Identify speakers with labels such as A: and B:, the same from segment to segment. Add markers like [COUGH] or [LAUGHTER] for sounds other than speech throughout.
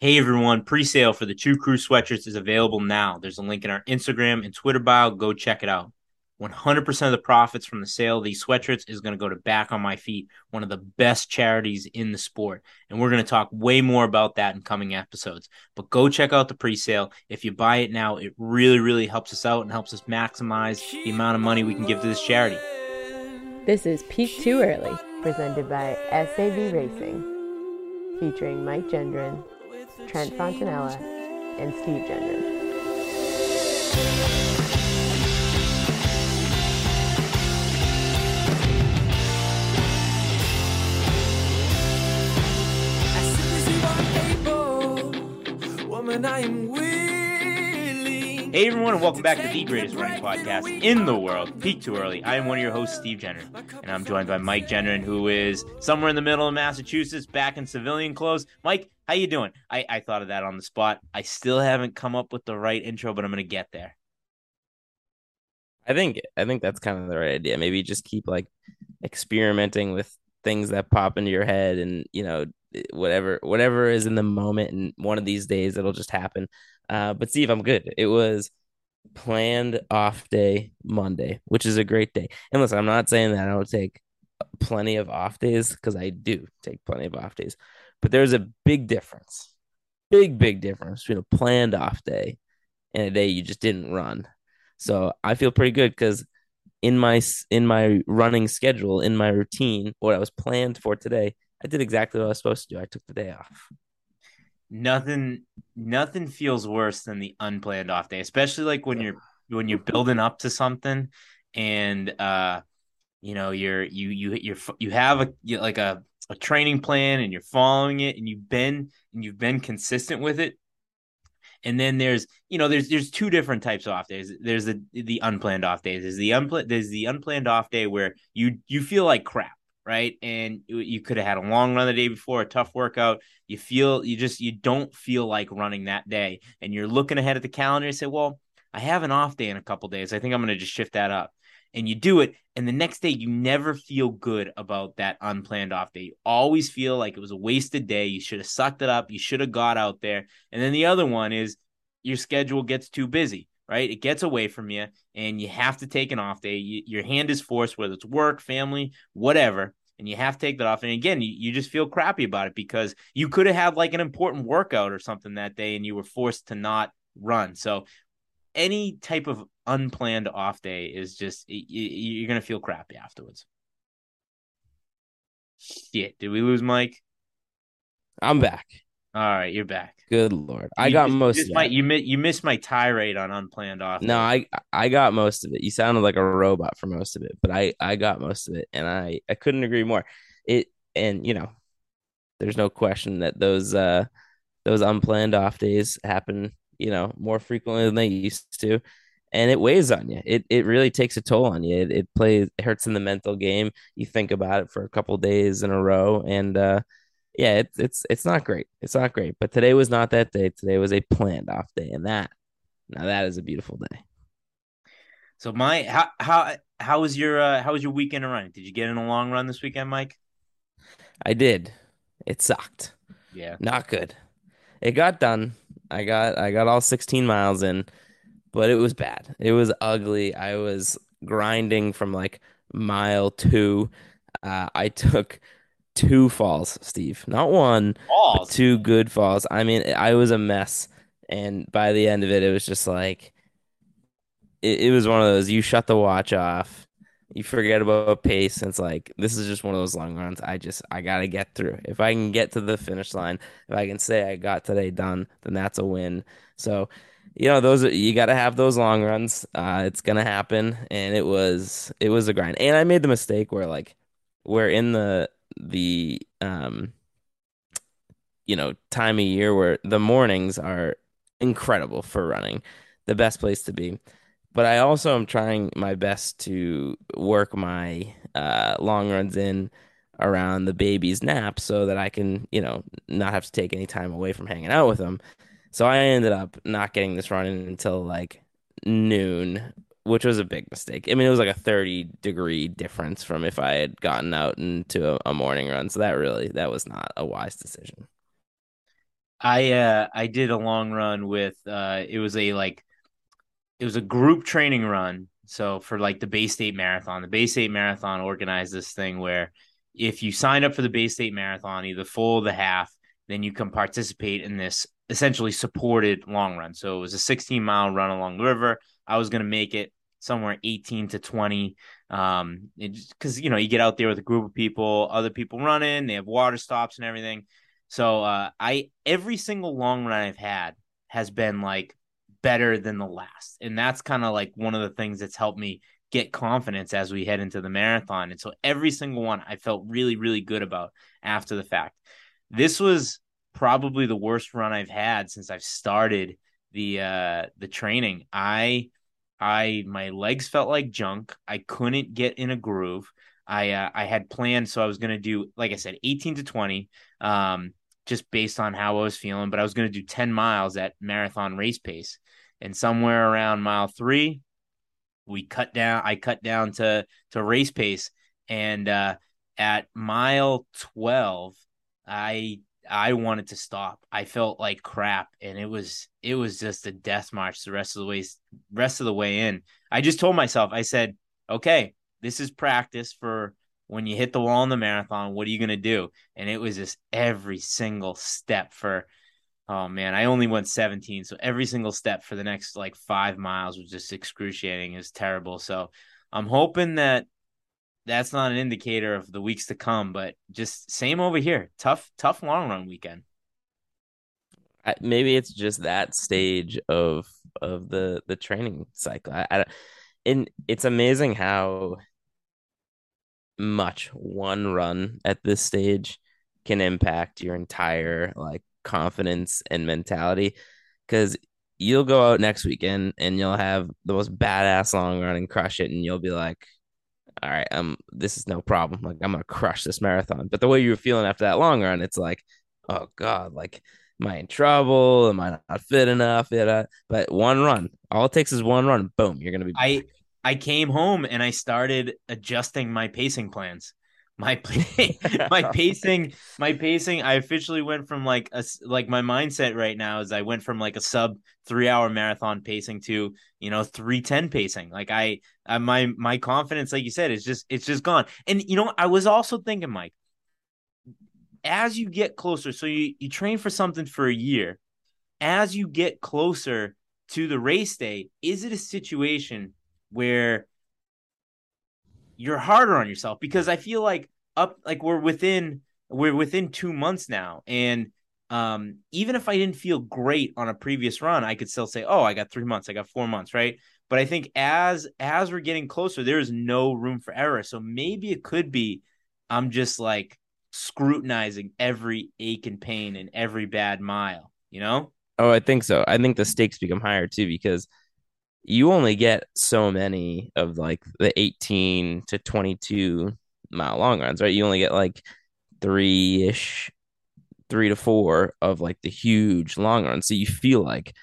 A: Hey everyone, pre-sale for the True Crew sweatshirts is available now. There's a link in our Instagram and Twitter bio. Go check it out. 100% of the profits from the sale of these sweatshirts is going to go to Back on My Feet, one of the best charities in the sport. And we're going to talk way more about that in coming episodes. But go check out the pre-sale. If you buy it now, it really, really helps us out and helps us maximize the amount of money we can give to this charity.
B: This is Peak Too Early, presented by SAV Racing, featuring Mike Gendron, Trent Fontanella, and Steve Gendron.
A: Hey everyone, and welcome back to the greatest running podcast in the world, Peak Too Early. I am one of your hosts, Steve Gendron, and I'm joined by Mike Gendron, who is somewhere in the middle of Massachusetts, back in civilian clothes. Mike, how you doing? I, I thought of that on the spot. I still haven't come up with the right intro, but I'm gonna get there.
C: I think I think that's kind of the right idea. Maybe just keep like experimenting with things that pop into your head, and you know whatever whatever is in the moment, and one of these days it'll just happen. Uh, but Steve, I'm good. It was planned off day Monday, which is a great day. And listen, I'm not saying that I don't take plenty of off days because I do take plenty of off days, but there's a big difference, big big difference between a planned off day and a day you just didn't run. So I feel pretty good because in my in my running schedule, in my routine, what I was planned for today, I did exactly what I was supposed to do. I took the day off
A: nothing nothing feels worse than the unplanned off day, especially like when you're when you're building up to something and uh you know you're you you you're you have a you, like a a training plan and you're following it and you've been and you've been consistent with it and then there's you know there's there's two different types of off days there's the the unplanned off days there's the unplanned there's the unplanned off day where you you feel like crap right? And you could have had a long run the day before, a tough workout. You feel you just you don't feel like running that day, and you're looking ahead at the calendar and say, "Well, I have an off day in a couple days. I think I'm going to just shift that up." And you do it, and the next day you never feel good about that unplanned off day. You always feel like it was a wasted day. You should have sucked it up. You should have got out there. And then the other one is your schedule gets too busy right? It gets away from you and you have to take an off day. You, your hand is forced, whether it's work, family, whatever and you have to take that off. And again, you, you just feel crappy about it because you could have had like an important workout or something that day and you were forced to not run. So any type of unplanned off day is just you, are gonna feel crappy afterwards. Shit, did we lose Mike?
C: I'm back.
A: All right, you're back.
C: Good lord, I got
A: missed,
C: most.
A: You, my, you you missed my tirade on unplanned off.
C: No, I I got most of it. You sounded like a robot for most of it, but I I got most of it, and I I couldn't agree more. It and you know, there's no question that those uh those unplanned off days happen, you know, more frequently than they used to, and it weighs on you. It it really takes a toll on you. It, it plays it hurts in the mental game. You think about it for a couple days in a row, and uh yeah, it's it's it's not great. It's not great. But today was not that day. Today was a planned off day, and that now that is a beautiful day.
A: So my how how how was your uh, how was your weekend of running? Did you get in a long run this weekend, Mike?
C: I did. It sucked.
A: Yeah,
C: not good. It got done. I got I got all 16 miles in, but it was bad. It was ugly. I was grinding from like mile two. Uh, I [LAUGHS] took two falls, Steve. Not one, falls. two good falls. I mean, I was a mess. And by the end of it, it was just like, it, it was one of those you shut the watch off, you forget about pace. And it's like, this is just one of those long runs. I just, I got to get through. If I can get to the finish line, if I can say I got today done, then that's a win. So, you know, those you got to have those long runs. Uh, it's gonna happen, and it was it was a grind. And I made the mistake where like we're in the the um you know time of year where the mornings are incredible for running the best place to be but i also am trying my best to work my uh, long runs in around the baby's nap so that i can you know not have to take any time away from hanging out with them so i ended up not getting this run in until like noon which was a big mistake. I mean, it was like a 30 degree difference from if I had gotten out into a, a morning run. So that really, that was not a wise decision.
A: I uh I did a long run with uh it was a like it was a group training run. So for like the Bay State Marathon, the Bay State Marathon organized this thing where if you signed up for the Bay State Marathon, either full or the half, then you can participate in this essentially supported long run. So it was a 16 mile run along the river. I was going to make it somewhere 18 to 20 um because you know you get out there with a group of people other people running they have water stops and everything so uh i every single long run i've had has been like better than the last and that's kind of like one of the things that's helped me get confidence as we head into the marathon and so every single one i felt really really good about after the fact this was probably the worst run i've had since i've started the uh the training i I my legs felt like junk. I couldn't get in a groove. I uh, I had planned so I was going to do like I said 18 to 20 um just based on how I was feeling, but I was going to do 10 miles at marathon race pace. And somewhere around mile 3 we cut down I cut down to to race pace and uh at mile 12 I I wanted to stop. I felt like crap, and it was it was just a death march the rest of the way rest of the way in. I just told myself, I said, okay, this is practice for when you hit the wall in the marathon. What are you gonna do? And it was just every single step for. Oh man, I only went 17, so every single step for the next like five miles was just excruciating. It was terrible. So I'm hoping that that's not an indicator of the weeks to come, but just same over here. Tough, tough long run weekend.
C: maybe it's just that stage of of the the training cycle. I, I, and it's amazing how much one run at this stage can impact your entire like confidence and mentality because you'll go out next weekend and you'll have the most badass long run and crush it and you'll be like all right, um, this is no problem. Like I'm gonna crush this marathon. But the way you were feeling after that long run, it's like, oh god, like am I in trouble? Am I not fit enough? But one run, all it takes is one run. Boom, you're gonna be.
A: I I came home and I started adjusting my pacing plans my [LAUGHS] my pacing my pacing i officially went from like a like my mindset right now is i went from like a sub three hour marathon pacing to you know 310 pacing. Like I, I my my confidence like you said is just it's just gone. And you know i was also thinking mike as you get closer so you you train for something for a year. As you get closer to the race day is it a situation where you're harder on yourself because I feel like up like we're within we're within two months now, and um, even if I didn't feel great on a previous run, I could still say, "Oh, I got three months, I got four months," right? But I think as as we're getting closer, there is no room for error. So maybe it could be I'm just like scrutinizing every ache and pain and every bad mile, you know?
C: Oh, I think so. I think the stakes become higher too because you only get so many of like the 18 to 22 mile long runs, right? You only get like three ish, three to four of like the huge long runs. So you feel like,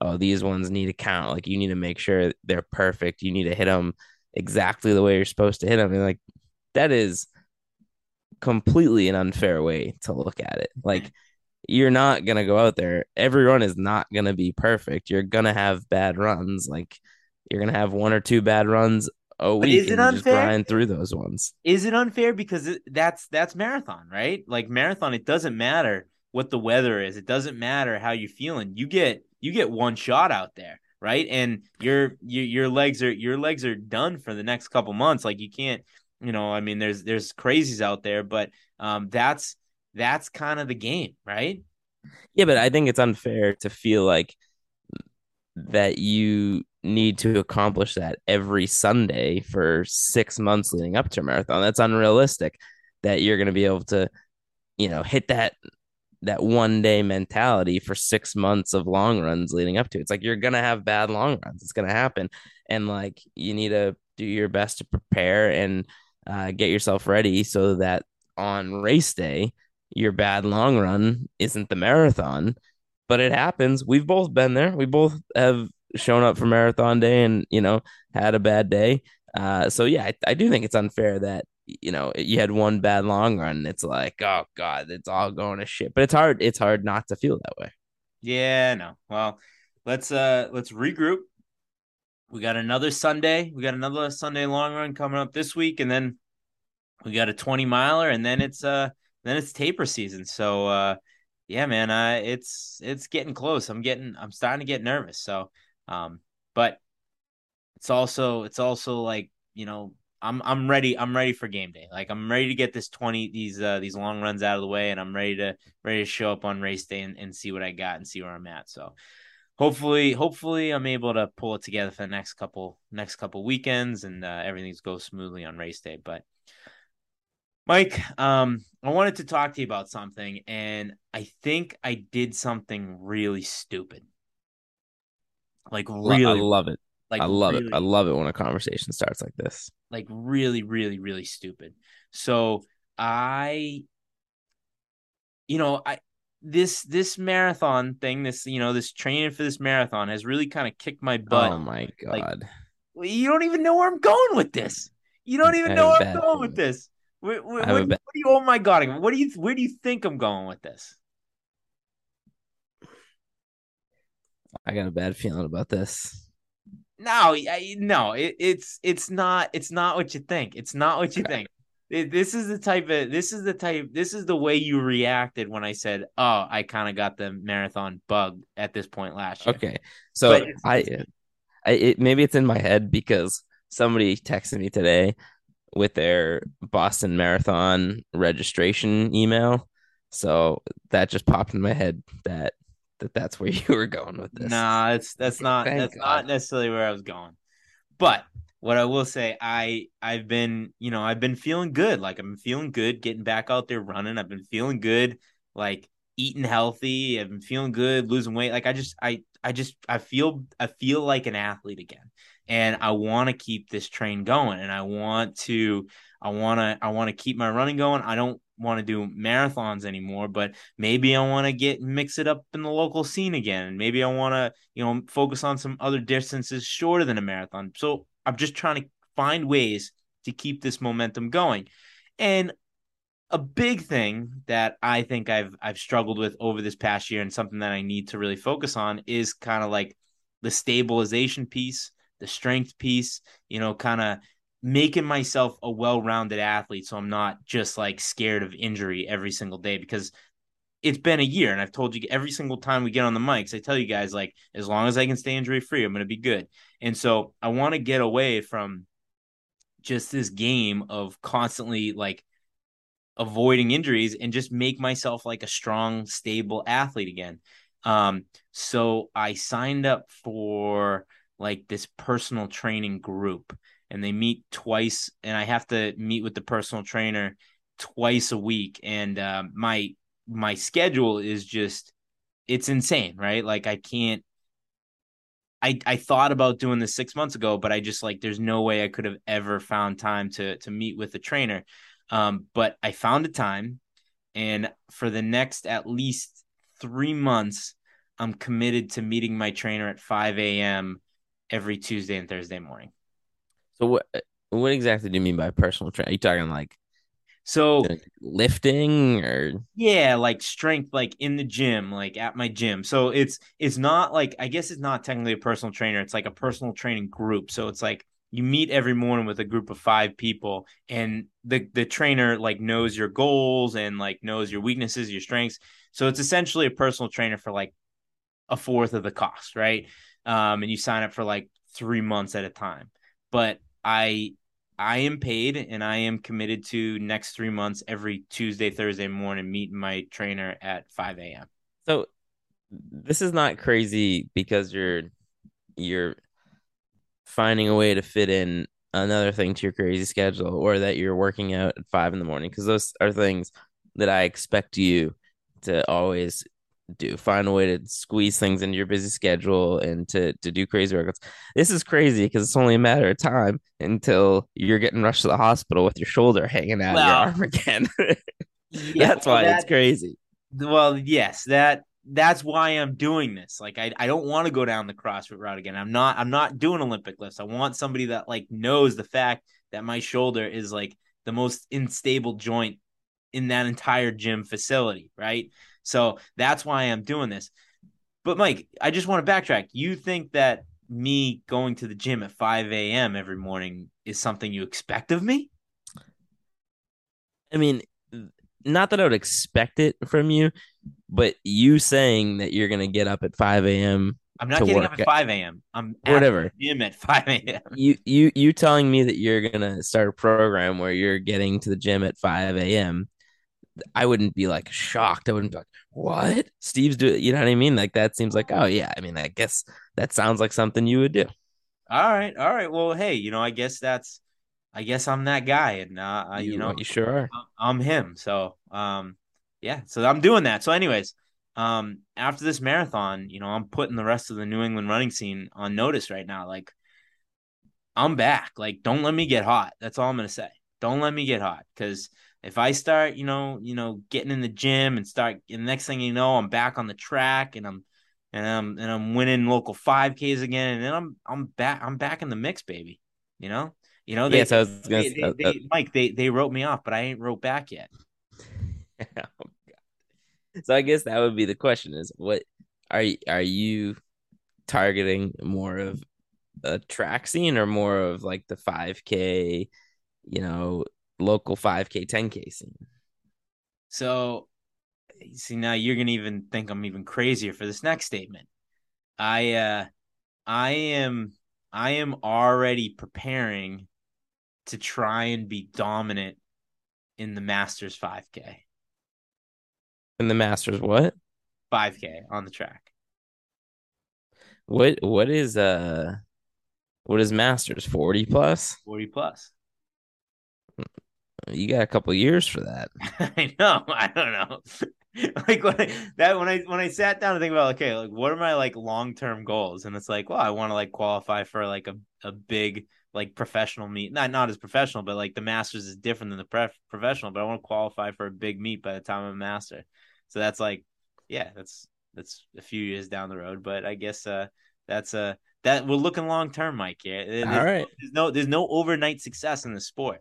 C: oh, these ones need to count. Like you need to make sure they're perfect. You need to hit them exactly the way you're supposed to hit them. And like that is completely an unfair way to look at it. Like you're not gonna go out there. Every run is not gonna be perfect. You're gonna have bad runs. Like you're gonna have one or two bad runs a week. Is it and unfair? Just grind through those ones.
A: Is it unfair because it, that's that's marathon, right? Like marathon, it doesn't matter what the weather is. It doesn't matter how you're feeling. You get you get one shot out there, right? And your your your legs are your legs are done for the next couple months. Like you can't, you know, I mean, there's there's crazies out there, but um, that's that's kind of the game, right?
C: Yeah, but I think it's unfair to feel like that you need to accomplish that every Sunday for six months leading up to a marathon. That's unrealistic. That you're going to be able to, you know, hit that that one day mentality for six months of long runs leading up to it. It's like you're gonna have bad long runs. It's gonna happen, and like you need to do your best to prepare and uh, get yourself ready so that on race day your bad long run isn't the marathon, but it happens. We've both been there. We both have shown up for marathon day and, you know, had a bad day. Uh, so yeah, I, I do think it's unfair that you know, you had one bad long run, it's like, oh god, it's all going to shit. But it's hard. It's hard not to feel that way.
A: Yeah, no. Well, let's uh let's regroup. We got another Sunday. We got another Sunday long run coming up this week, and then we got a 20 miler, and then it's uh then it's taper season. So uh yeah, man, uh it's it's getting close. I'm getting I'm starting to get nervous. So um, but it's also it's also like, you know, I'm I'm ready. I'm ready for game day. Like I'm ready to get this 20 these uh these long runs out of the way and I'm ready to ready to show up on race day and, and see what I got and see where I'm at. So hopefully hopefully I'm able to pull it together for the next couple next couple weekends and uh, everything's go smoothly on race day. But Mike, um, I wanted to talk to you about something, and I think I did something really stupid. Like really, I
C: love it. Like I love really, it. I love it when a conversation starts like this.
A: Like really, really, really stupid. So I, you know, I this this marathon thing, this you know, this training for this marathon has really kind of kicked my butt.
C: Oh my god!
A: Like, you don't even know where I'm going with this. You don't even know where I'm going with this. What, what, what, what you, oh my god! What do you? Where do you think I'm going with this?
C: I got a bad feeling about this.
A: No, I, no, it, it's it's not it's not what you think. It's not what you think. It, this is the type of this is the type this is the way you reacted when I said, "Oh, I kind of got the marathon bug at this point last year."
C: Okay, so I, I it, maybe it's in my head because somebody texted me today with their Boston Marathon registration email. So that just popped in my head that that that's where [LAUGHS] you were going with this.
A: Nah, it's that's not Thank that's God. not necessarily where I was going. But what I will say, I I've been, you know, I've been feeling good. Like I'm feeling good getting back out there running. I've been feeling good, like eating healthy. I've been feeling good, losing weight. Like I just I I just I feel I feel like an athlete again and I want to keep this train going and I want to I want to I want to keep my running going. I don't want to do marathons anymore, but maybe I want to get mix it up in the local scene again. Maybe I want to, you know, focus on some other distances shorter than a marathon. So I'm just trying to find ways to keep this momentum going. And a big thing that I think I've I've struggled with over this past year and something that I need to really focus on is kind of like the stabilization piece the strength piece, you know, kind of making myself a well-rounded athlete so I'm not just like scared of injury every single day because it's been a year and I've told you every single time we get on the mics, I tell you guys like as long as I can stay injury free, I'm going to be good. And so I want to get away from just this game of constantly like avoiding injuries and just make myself like a strong, stable athlete again. Um, so I signed up for like this personal training group and they meet twice and I have to meet with the personal trainer twice a week and uh, my my schedule is just it's insane right like I can't I, I thought about doing this six months ago, but I just like there's no way I could have ever found time to to meet with a trainer. Um, but I found a time, and for the next at least three months, I'm committed to meeting my trainer at 5 a.m every Tuesday and Thursday morning.
C: So what what exactly do you mean by personal training? Are you talking like
A: so
C: lifting or
A: yeah, like strength, like in the gym, like at my gym. So it's it's not like I guess it's not technically a personal trainer. It's like a personal training group. So it's like you meet every morning with a group of five people, and the the trainer like knows your goals and like knows your weaknesses, your strengths. So it's essentially a personal trainer for like a fourth of the cost, right? Um, and you sign up for like three months at a time. But I I am paid and I am committed to next three months every Tuesday, Thursday morning meeting my trainer at 5 a.m.
C: So this is not crazy because you're you're finding a way to fit in another thing to your crazy schedule or that you're working out at five in the morning because those are things that I expect you to always do find a way to squeeze things into your busy schedule and to to do crazy workouts. This is crazy because it's only a matter of time until you're getting rushed to the hospital with your shoulder hanging out well, your arm [LAUGHS] again. yeah, that's why that, it's crazy.
A: Well, yes, that that's why I'm doing this. Like I, I don't want to go down the CrossFit route again. I'm not I'm not doing Olympic lifts. I want somebody that like knows the fact that my shoulder is like the most unstable joint in that entire gym facility, right? So that's why I'm doing this. But Mike, I just want to backtrack. You think that me going to the gym at 5 a.m. every morning is something you expect of me?
C: I mean, not that I would expect it from you, but you saying that you're gonna get up at 5 a.m.
A: I'm not getting
C: work
A: up at 5 a.m. I'm at
C: Whatever.
A: the gym at 5 a.m.
C: You you you telling me that you're gonna start a program where you're getting to the gym at 5 a.m. I wouldn't be like shocked. I wouldn't be like, what? Steve's doing you know what I mean? Like that seems like, oh yeah. I mean, I guess that sounds like something you would do.
A: All right, all right. Well, hey, you know, I guess that's, I guess I'm that guy, and uh, I- you, know,
C: you sure are.
A: I'm him. So, um, yeah. So I'm doing that. So, anyways, um, after this marathon, you know, I'm putting the rest of the New England running scene on notice right now. Like, I'm back. Like, don't let me get hot. That's all I'm gonna say. Don't let me get hot, because if I start, you know, you know, getting in the gym and start, and next thing you know, I'm back on the track and I'm, and I'm, and I'm winning local 5Ks again, and then I'm, I'm back, I'm back in the mix, baby. You know, you know, they,
C: Yes, I was gonna
A: they,
C: say-
A: they,
C: uh,
A: they- Mike, they, they wrote me off, but I ain't wrote back yet. [LAUGHS]
C: Oh, God. So I guess that would be the question: is what are are you targeting more of a track scene or more of like the 5K, you know, local 5K, 10K scene?
A: So, see, now you're gonna even think I'm even crazier for this next statement. I, uh, I am, I am already preparing to try and be dominant in the Masters 5K,
C: In the Masters, what?
A: 5K on the track.
C: What what is uh what is Masters 40 plus?
A: 40 plus.
C: You got a couple years for that. [LAUGHS]
A: I know. I don't know. [LAUGHS] like when I, that when I when I sat down to think about okay, like what are my like long term goals? And it's like, well, I want to like qualify for like a, a big like professional meet. Not not as professional, but like the Masters is different than the pref- professional. But I want to qualify for a big meet by the time I'm a master. So that's like, yeah, that's that's a few years down the road. But I guess uh that's uh that we're looking long term, Mike. Yeah, There's-
C: All right.
A: There's no there's no overnight success in the sport.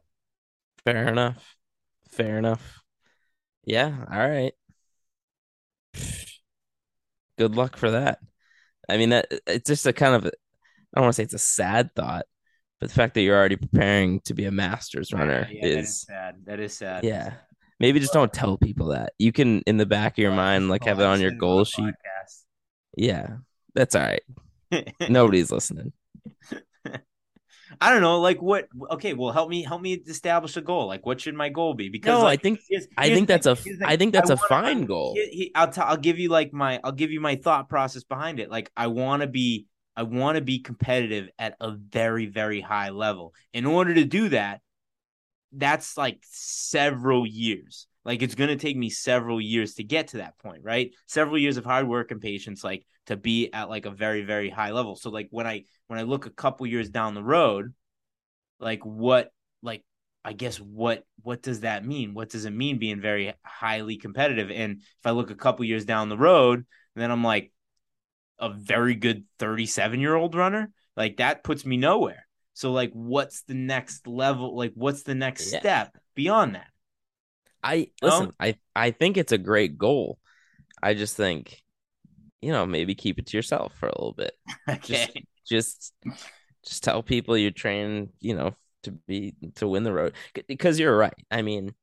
C: Fair enough. Fair enough. Yeah, all right. Good luck for that. I mean that it's just a kind of I don't want to say it's a sad thought, but the fact that you're already preparing to be a masters runner
A: Yeah, that
C: is
A: sad. That is sad.
C: yeah. Maybe just don't tell people that. You can in the back of your mind like have it on your goal sheet. Yeah. That's all right. [LAUGHS] Nobody's listening. [LAUGHS]
A: I don't know, like what? Okay, well, help me, help me establish a goal. Like, what should my goal be? Because
C: No, I think
A: here's-
C: I think that's a
A: here's the
C: I think that's a
A: wanna-
C: fine goal.
A: here- here- I'll t- I'll give you like my I'll give you my thought process behind it. Like, I want to be I want to be competitive at a very very high level. In order to do that, that's like several years. Like it's going to take me several years to get to that point, right? Several years of hard work and patience like to be at like a very very high level. So like when I when I look a couple years down the road, like what like I guess what what does that mean? What does it mean being very highly competitive? And if I look a couple years down the road, then I'm like a very good 37 year old runner, like that puts me nowhere. So like what's the next level? Like what's the next
C: Yeah.
A: step beyond that?
C: I listen, I I think it's a great goal. I just think, you know, maybe keep it to yourself for a little bit. [LAUGHS]
A: Okay.
C: Just just tell people you're training, you know, to be to win the road. Because you're right. I mean,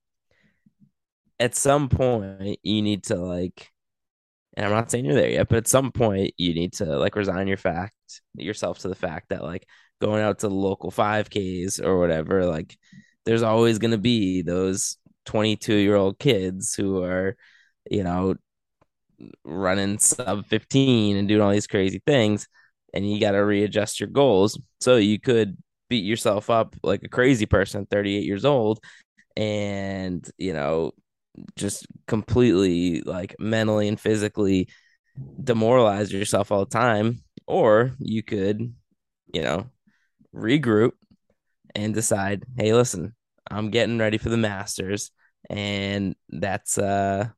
C: at some point you need to like and I'm not saying you're there yet, but at some point you need to like resign your fact yourself to the fact that like going out to the local 5Ks or whatever, like there's always going to be those 22 year old kids who are, you know, running sub 15 and doing all these crazy things. And you got to readjust your goals. So you could beat yourself up like a crazy person 38 years old and, you know, just completely like mentally and physically demoralize yourself all the time. Or you could, you know, regroup and decide, hey, listen, I'm getting ready for the Masters, and that's uh,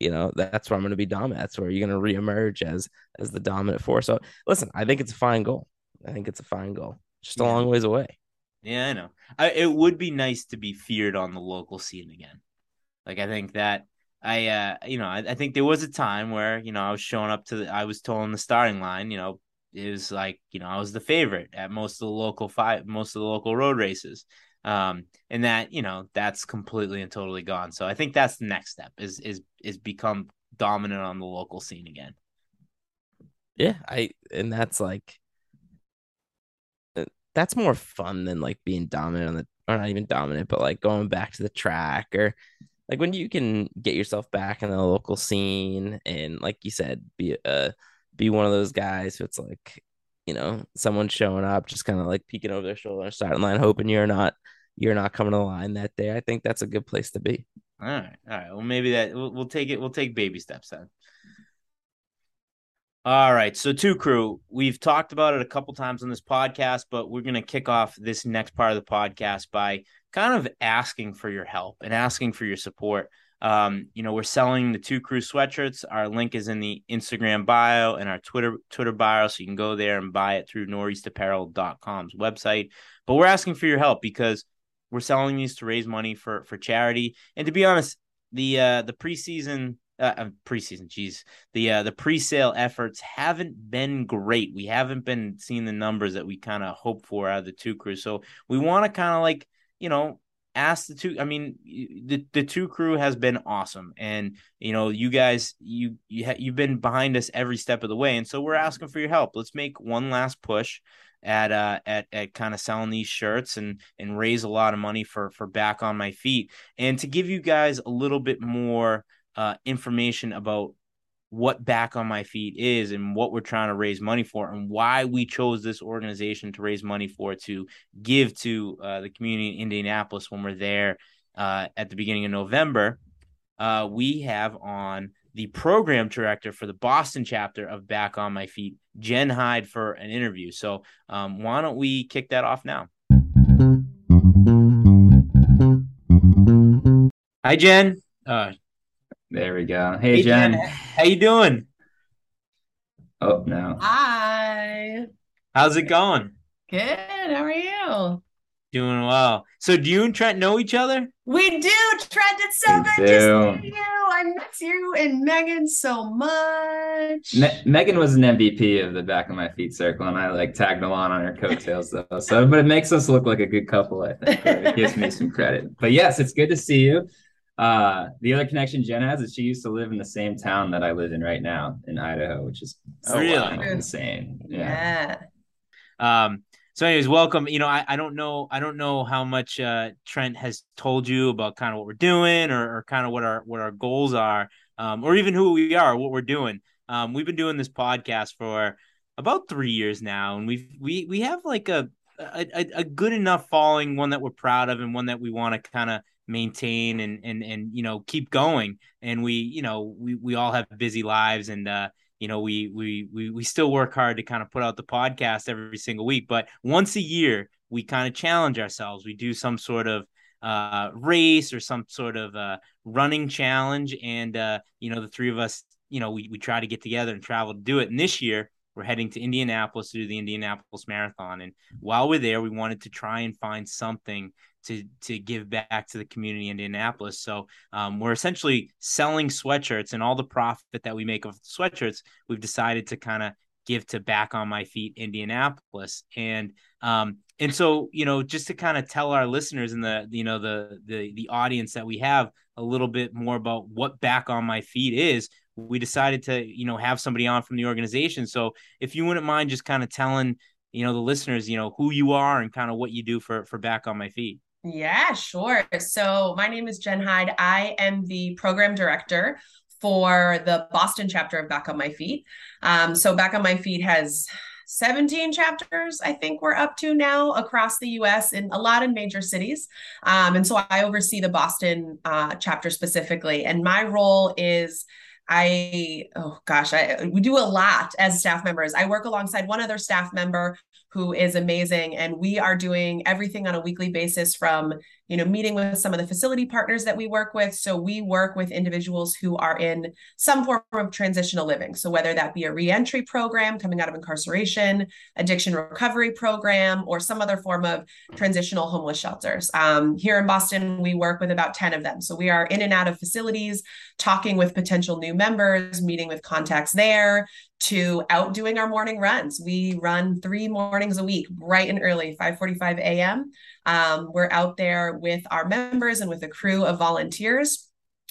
C: you know, that's where I'm going to be dominant. That's where you're going to reemerge as as the dominant force. So, listen, I think it's a fine goal. I think it's a fine goal. Just a
A: Yeah.
C: long ways away.
A: Yeah, I know. I, it would be nice to be feared on the local scene again. Like I think that I, uh, you know, I, I think there was a time where you know I was showing up to the, I was told in the starting line, you know, it was like you know I was the favorite at most of the local five, most of the local road races, um, and that you know that's completely and totally gone. So I think that's the next step is is is become dominant on the local scene again.
C: Yeah, I and that's like uh, that's more fun than like being dominant on the or not even dominant, but like going back to the track or like when you can get yourself back in the local scene and like you said, be uh be one of those guys who it's like, you know, someone showing up just kind of like peeking over their shoulder starting line, hoping you're not you're not coming to the line that day. I think that's a good place to be.
A: All right, all right. Well, maybe that we'll, we'll take it. We'll take baby steps then. All right. So, two crew, we've talked about it a couple times on this podcast, but we're going to kick off this next part of the podcast by kind of asking for your help and asking for your support. Um, you know, we're selling the two crew sweatshirts. Our link is in the Instagram bio and our Twitter Twitter bio, so you can go there and buy it through northeastapparel.com's website. But we're asking for your help because we're selling these to raise money for for charity. And to be honest, the uh the preseason uh, uh, preseason, geez, the uh, the pre-sale efforts haven't been great. We haven't been seeing the numbers that we kind of hope for out of the two crews. So we want to kind of like you know ask the two. I mean, the the two crew has been awesome, and you know you guys you you ha- you've been behind us every step of the way, and so we're asking for your help. Let's make one last push at uh at at kind of selling these shirts and and raise a lot of money for for back on my feet and to give you guys a little bit more uh, information about what back on my feet is and what we're trying to raise money for and why we chose this organization to raise money for to give to uh, the community in Indianapolis when we're there uh, at the beginning of November. Uh, we have on the program director for the Boston chapter of Back on My Feet, Jen Hyde, for an interview. So um, why don't we kick that off now? Hi, Jen.
D: There we go. Hey, hey Jen. Jen.
A: How you doing?
D: Oh no.
E: Hi.
A: How's it going?
E: Good. How are you?
A: Doing well. So do you and Trent know each other?
E: We do, Trent. It's so we good do. to see you. I miss you and Megan so much.
D: Me- Megan was an MVP of the back of my feet circle, and I like tagged along on her coattails though. So, but it makes us look like a good couple. I think. It gives me some credit. But yes, it's good to see you. Uh, the other connection Jen has is she used to live in the same town that I live in right now in Idaho, which is
A: oh, really
D: insane.
E: Yeah.
A: yeah. Um. So, anyways, welcome. You know, I, I don't know I don't know how much uh, Trent has told you about kind of what we're doing or, or kind of what our what our goals are, um, or even who we are, what we're doing. Um, we've been doing this podcast for about three years now, and we've we we have like a a, a good enough following, one that we're proud of, and one that we want to kind of maintain and and and you know keep going. And we you know we we all have busy lives and uh you know we we we we still work hard to kind of put out the podcast every single week. But once a year we kind of challenge ourselves. We do some sort of uh race or some sort of uh running challenge. And uh you know the three of us you know we we try to get together and travel to do it. And this year we're heading to Indianapolis to do the Indianapolis Marathon. And while we're there, we wanted to try and find something to to give back to the community in Indianapolis. So um, we're essentially selling sweatshirts, and all the profit that we make of sweatshirts, we've decided to kind of give to Back on My Feet Indianapolis, and um, and so you know just to kind of tell our listeners and the you know the the the audience that we have a little bit more about what Back on My Feet is. We decided to you know have somebody on from the organization. So if you wouldn't mind just kind of telling you know the listeners you know who you are and kind of what you do for for Back on My Feet.
E: Yeah, sure. So my name is Jen Hyde. I am the program director for the Boston chapter of Back on My Feet. Um, so Back on My Feet has 17 chapters, I think we're up to now across the US in a lot of major cities. Um, and so I oversee the Boston uh, chapter specifically. And my role is I, oh gosh, I, we do a lot as staff members. I work alongside one other staff member who is amazing. And we are doing everything on a weekly basis from you know, meeting with some of the facility partners that we work with. So we work with individuals who are in some form of transitional living. So whether that be a reentry program coming out of incarceration, addiction recovery program, or some other form of transitional homeless shelters. Um, here in Boston, we work with about 10 of them. So we are in and out of facilities, talking with potential new members, meeting with contacts there, to out doing our morning runs. We run three mornings a week, bright and early, 5:45 a.m. Um, we're out there with our members and with a crew of volunteers.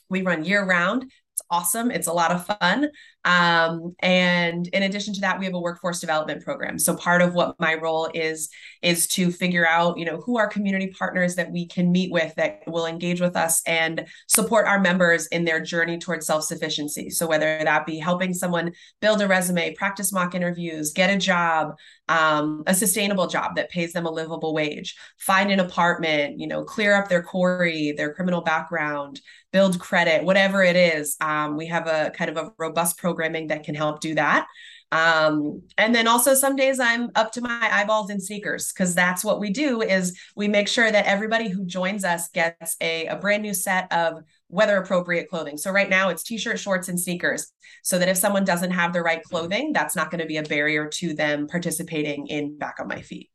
E: We run year round. It's awesome. It's a lot of fun. Um, and in addition to that, we have a workforce development program. So part of what my role is is to figure out, you know, who are community partners that we can meet with that will engage with us and support our members in their journey towards self-sufficiency. So whether that be helping someone build a resume, practice mock interviews, get a job, um, a sustainable job that pays them a livable wage, find an apartment, you know, clear up their CORI, their criminal background, build credit, whatever it is. Um, we have a kind of a robust program programming that can help do that. Um, and then also some days I'm up to my eyeballs in sneakers because that's what we do is we make sure that everybody who joins us gets a, a brand new set of weather appropriate clothing. So right now it's t-shirt, shorts, and sneakers. So that if someone doesn't have the right clothing, that's not going to be a barrier to them participating in back on my feet.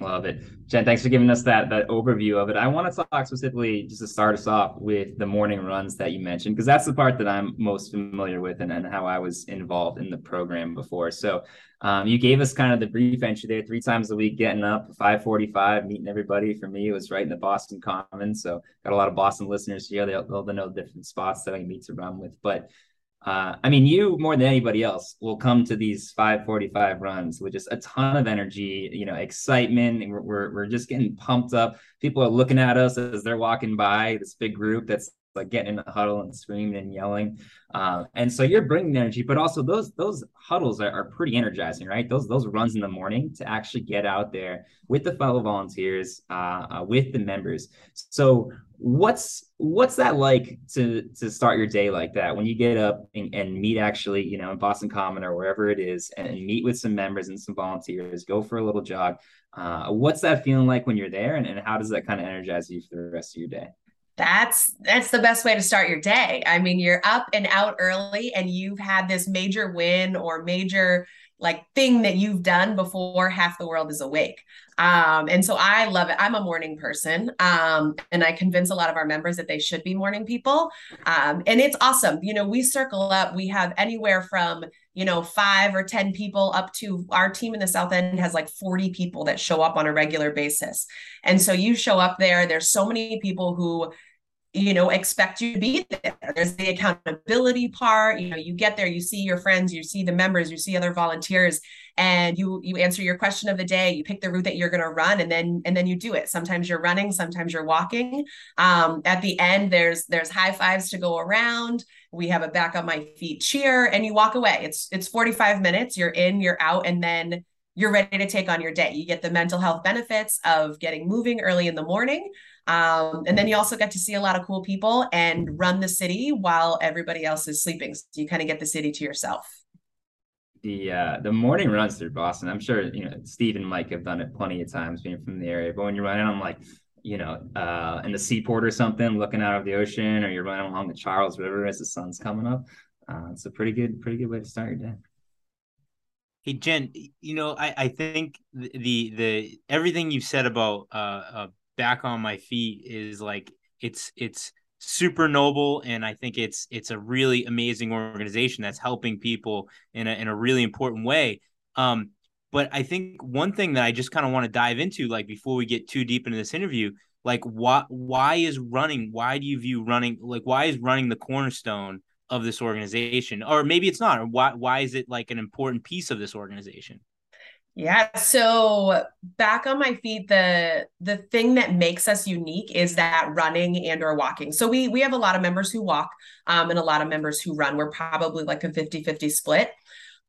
D: Love it. Jen, thanks for giving us that that overview of it. I want to talk specifically just to start us off with the morning runs that you mentioned, because that's the part that I'm most familiar with and, and how I was involved in the program before. So um, you gave us kind of the brief entry there, three times a week, getting up 545, meeting everybody. For me, it was right in the Boston Commons. So got a lot of Boston listeners here. They'll, they'll know different spots that I meet to run with. But uh, I mean, you more than anybody else will come to these 545 runs with just a ton of energy, you know, excitement. We're, we're, we're just getting pumped up. People are looking at us as they're walking by this big group that's like getting in the huddle and screaming and yelling. Uh, and so you're bringing energy, but also those those huddles are, are pretty energizing, right? Those those runs in the morning to actually get out there with the fellow volunteers, uh, uh, with the members. So what's what's that like to to start your day like that when you get up and, and meet actually you know in boston common or wherever it is and, and, meet with some members and some volunteers go for a little jog uh, what's that feeling like when you're there and, and how does that kind of energize you for the rest of your day
E: that's that's the best way to start your day. I mean you're up and out early and you've had this major win or major like thing that you've done before half the world is awake. Um, and so i love it. I'm a morning person um, and i convince a lot of our members that they should be morning people. Um, and it's awesome. You know we circle up. We have anywhere from you know five or ten people up to our team in the south end has like 40 people that show up on a regular basis. And so you show up there there's so many people who you know expect you to be there. There's the accountability part you know you get there you see your friends you see the members you see other volunteers and you you answer your question of the day you pick the route that you're going to run and then and then you do it. Sometimes you're running sometimes you're walking. Um, at the end there's there's high fives to go around. We have a back on my feet cheer and you walk away. It's it's 45 minutes you're in you're out and then you're ready to take on your day. You get the mental health benefits of getting moving early in the morning um, and then you also get to see a lot of cool people and run the city while everybody else is sleeping. So you kind of get the city to yourself.
D: The uh, the morning runs through Boston. I'm sure you know Steve and Mike have done it plenty of times being from the area. But when you're running, I'm like, you know, uh, in the seaport or something, looking out of the ocean, or you're running along the Charles River as the sun's coming up. Uh, it's a pretty good, pretty good way to start your day.
A: Hey Jen, you know, I, I think the, the the everything you've said about uh, uh back on my feet is like it's it's super noble and i think it's it's a really amazing organization that's helping people in a, in a really important way. Um but i think one thing that i just kind of want to dive into like before we get too deep into this interview like why why is running why do you view running like why is running the cornerstone of this organization? Or maybe it's not or why why is it like an important piece of this organization
E: yeah. So back on my feet, the the thing that makes us unique is that running and or walking. So we we have a lot of members who walk um, and a lot of members who run. We're probably like a 50-50 split.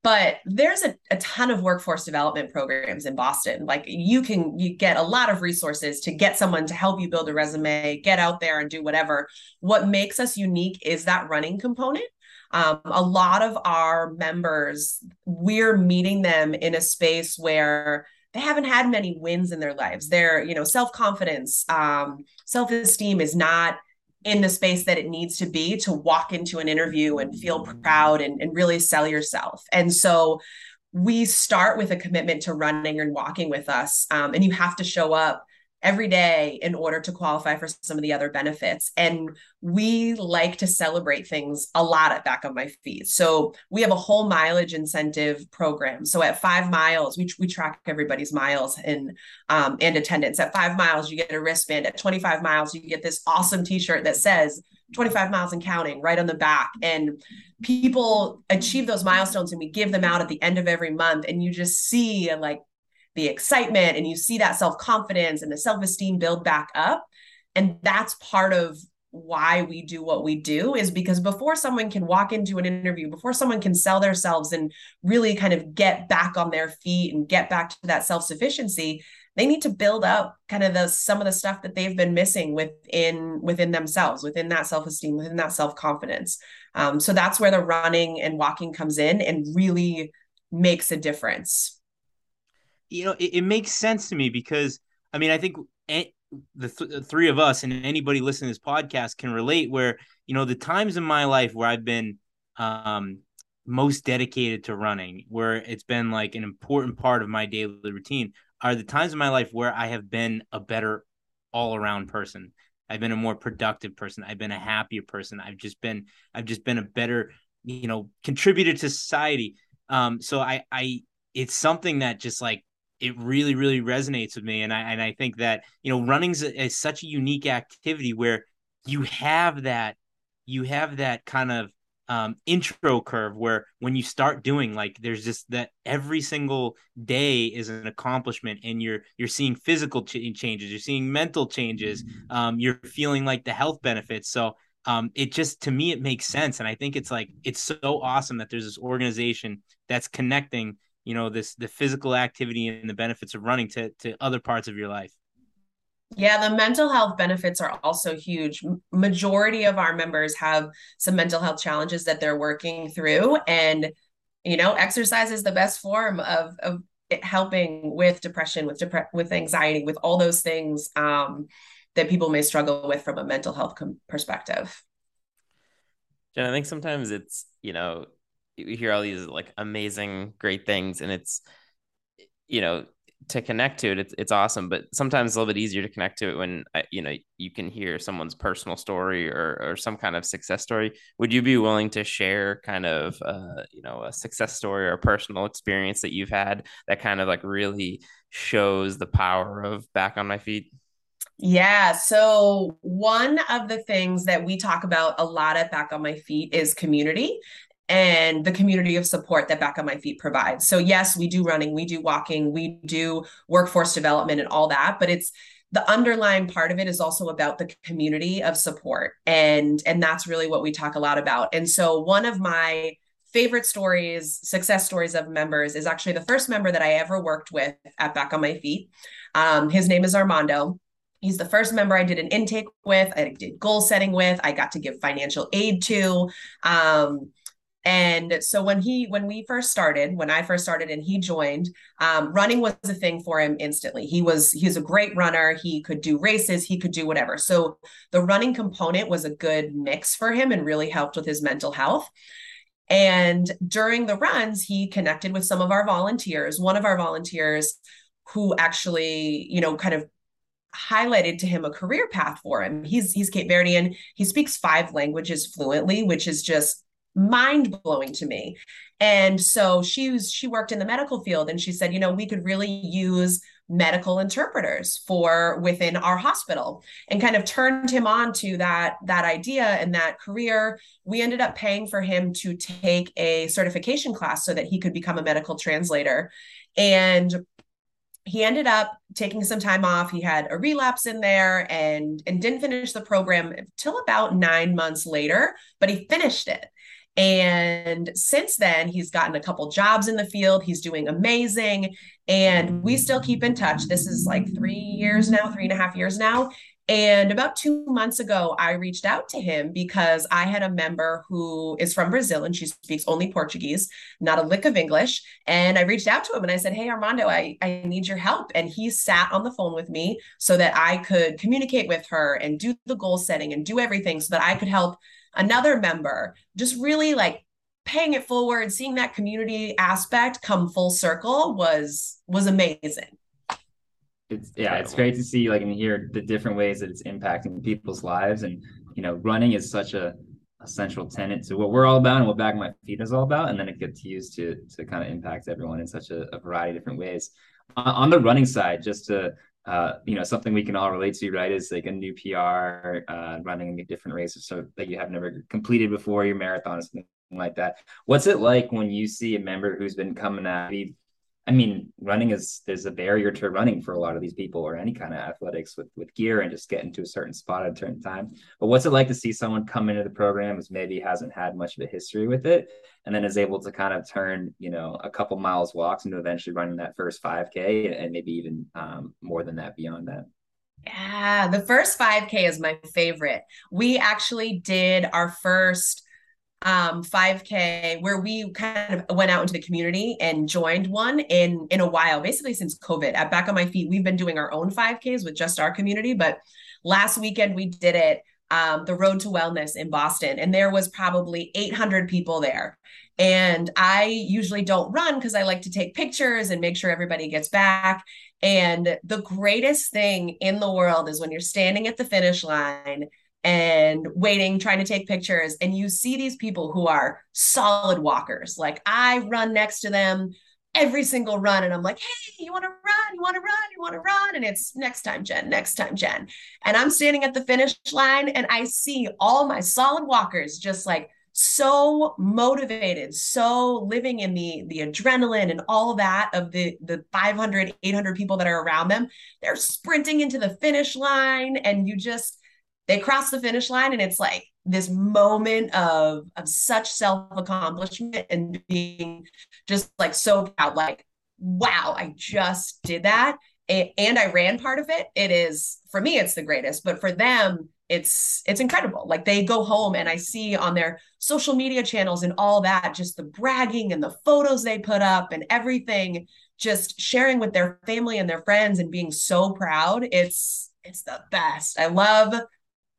E: But there's a, a ton of workforce development programs in Boston. Like you can you get a lot of resources to get someone to help you build a resume, get out there and do whatever. What makes us unique is that running component um, a lot of our members, we're meeting them in a space where they haven't had many wins in their lives. Their, you know, self-confidence, um, self-esteem is not in the space that it needs to be to walk into an interview and feel proud and, and really sell yourself. And so we start with a commitment to running and walking with us. Um, and you have to show up every day in order to qualify for some of the other benefits. And we like to celebrate things a lot at Back on My Feet. So we have a whole mileage incentive program. So at five miles, we, we track everybody's miles and um, and attendance. At five miles, you get a wristband. At 25 miles, you get this awesome T-shirt that says 25 miles and counting right on the back. And people achieve those milestones and we give them out at the end of every month. And you just see like the excitement and you see that self confidence and the self esteem build back up. And that's part of why we do what we do is because before someone can walk into an interview, before someone can sell themselves and really kind of get back on their feet and get back to that self sufficiency, they need to build up kind of the some of the stuff that they've been missing within within themselves, within that self esteem, within that self confidence. Um, so that's where the running and walking comes in and really makes a difference
A: you know, it, it makes sense to me because I mean, I think the, th- the three of us and anybody listening to this podcast can relate where, you know, the times in my life where I've been um, most dedicated to running, where it's been like an important part of my daily routine, are the times in my life where I have been a better all around person. I've been a more productive person. I've been a happier person. I've just been I've just been a better, you know, contributor to society. Um, so I I it's something that just like it really really resonates with me. And i and i think that you know running is such a unique activity where you have that you have that kind of um, intro curve where when you start doing like there's just that every single day is an accomplishment and you're you're seeing physical ch- changes you're seeing mental changes um, you're feeling like the health benefits. So um, it just to me it makes sense. And i think it's like it's so awesome that there's this organization that's connecting you know this the physical activity and the benefits of running to to other parts of your life
E: yeah, the mental health benefits are also huge. Majority of our members have some mental health challenges that they're working through and you know, exercise is the best form of of helping with depression, with depre- with anxiety, with all those things um, that people may struggle with from a mental health com- perspective.
C: Jen, I think sometimes it's, you know, you hear all these like amazing great things and it's you know to connect to it it's, it's awesome but sometimes it's a little bit easier to connect to it when uh, you know you can hear someone's personal story or or some kind of success story would you be willing to share kind of uh, you know a success story or a personal experience that you've had that kind of like really shows the power of back on my feet
E: yeah. So, one of the things that we talk about a lot at Back on My Feet is community and the community of support that Back on My Feet provides. So, yes, we do running, we do walking, we do workforce development and all that, but it's the underlying part of it is also about the community of support and and that's really what we talk a lot about and so one of my favorite stories success stories of members is actually the first member that i ever worked with at back on my feet um, his name is armando He's the first member I did an intake with, I did goal setting with, I got to give financial aid to. Um, and so when he when we first started when i first started and he joined um, running was a thing for him instantly. He was he's a great runner. He could do races. He could do whatever. So the running component was a good mix for him and really helped with his mental health. And during the runs he connected with some of our volunteers. One of our volunteers who actually you know kind of highlighted to him a career path for him. He's he's cape verdean. He speaks five languages fluently which is just mind blowing to me. And so she was she worked in the medical field and she said, you know, we could really use medical interpreters for within our hospital. And kind of turned him on to that that idea and that career. We ended up paying for him to take a certification class so that he could become a medical translator. And he ended up taking some time off. He had a relapse in there and and didn't finish the program until about 9 months later but he finished it and since then, he's gotten a couple jobs in the field. He's doing amazing. And we still keep in touch. This is like three years now, three and a half years now. And about two months ago, I reached out to him because I had a member who is from Brazil and she speaks only Portuguese, not a lick of English. And I reached out to him and I said, Hey, Armando, I, I need your help. And he sat on the phone with me so that I could communicate with her and do the goal setting and do everything so that I could help another member just really like paying it forward seeing that community aspect come full circle was was amazing.
D: It's yeah it's great to see like and hear the different ways that it's impacting people's lives. And you know running is such a, a central tenet to what we're all about and what back my feet is all about. And then it gets used to to kind of impact everyone in such a, a variety of different ways. On, on the running side just to uh, you know, something we can all relate to, right? Is like a new PR, uh, running a different races so that you have never completed before your marathon, or something like that. What's it like when you see a member who's been coming at I mean, running is there's a barrier to running for a lot of these people or any kind of athletics with with gear and just getting to a certain spot at a certain time. But what's it like to see someone come into the program as maybe hasn't had much of a history with it and then is able to kind of turn, you know, a couple miles walks into eventually running that first 5K and maybe even um, more than that beyond that?
E: Yeah, the first 5K is my favorite. We actually did our first um 5k where we kind of went out into the community and joined one in in a while basically since covid. At back on my feet we've been doing our own 5ks with just our community but last weekend we did it um, the road to wellness in boston and there was probably 800 people there. And i usually don't run because i like to take pictures and make sure everybody gets back. And the greatest thing in the world is when you're standing at the finish line and waiting, trying to take pictures. And you see these people who are solid walkers. Like I run next to them every single run, and I'm like, hey, you want to run? You want to run? You want to run? And it's next time, Jen, next time, Jen. And I'm standing at the finish line and I see all my solid walkers just like so motivated so living in the the adrenaline and all that of the the 500 800 people that are around them they're sprinting into the finish line and you just they cross the finish line and it's like this moment of of such self accomplishment and being just like so proud like wow i just did that. And i ran part of it. It is for me it's the greatest but for them it's it's incredible. Like they go home and i see on their social media channels and all that just the bragging and the photos they put up and everything just sharing with their family and their friends and being so proud. It's it's the best. I love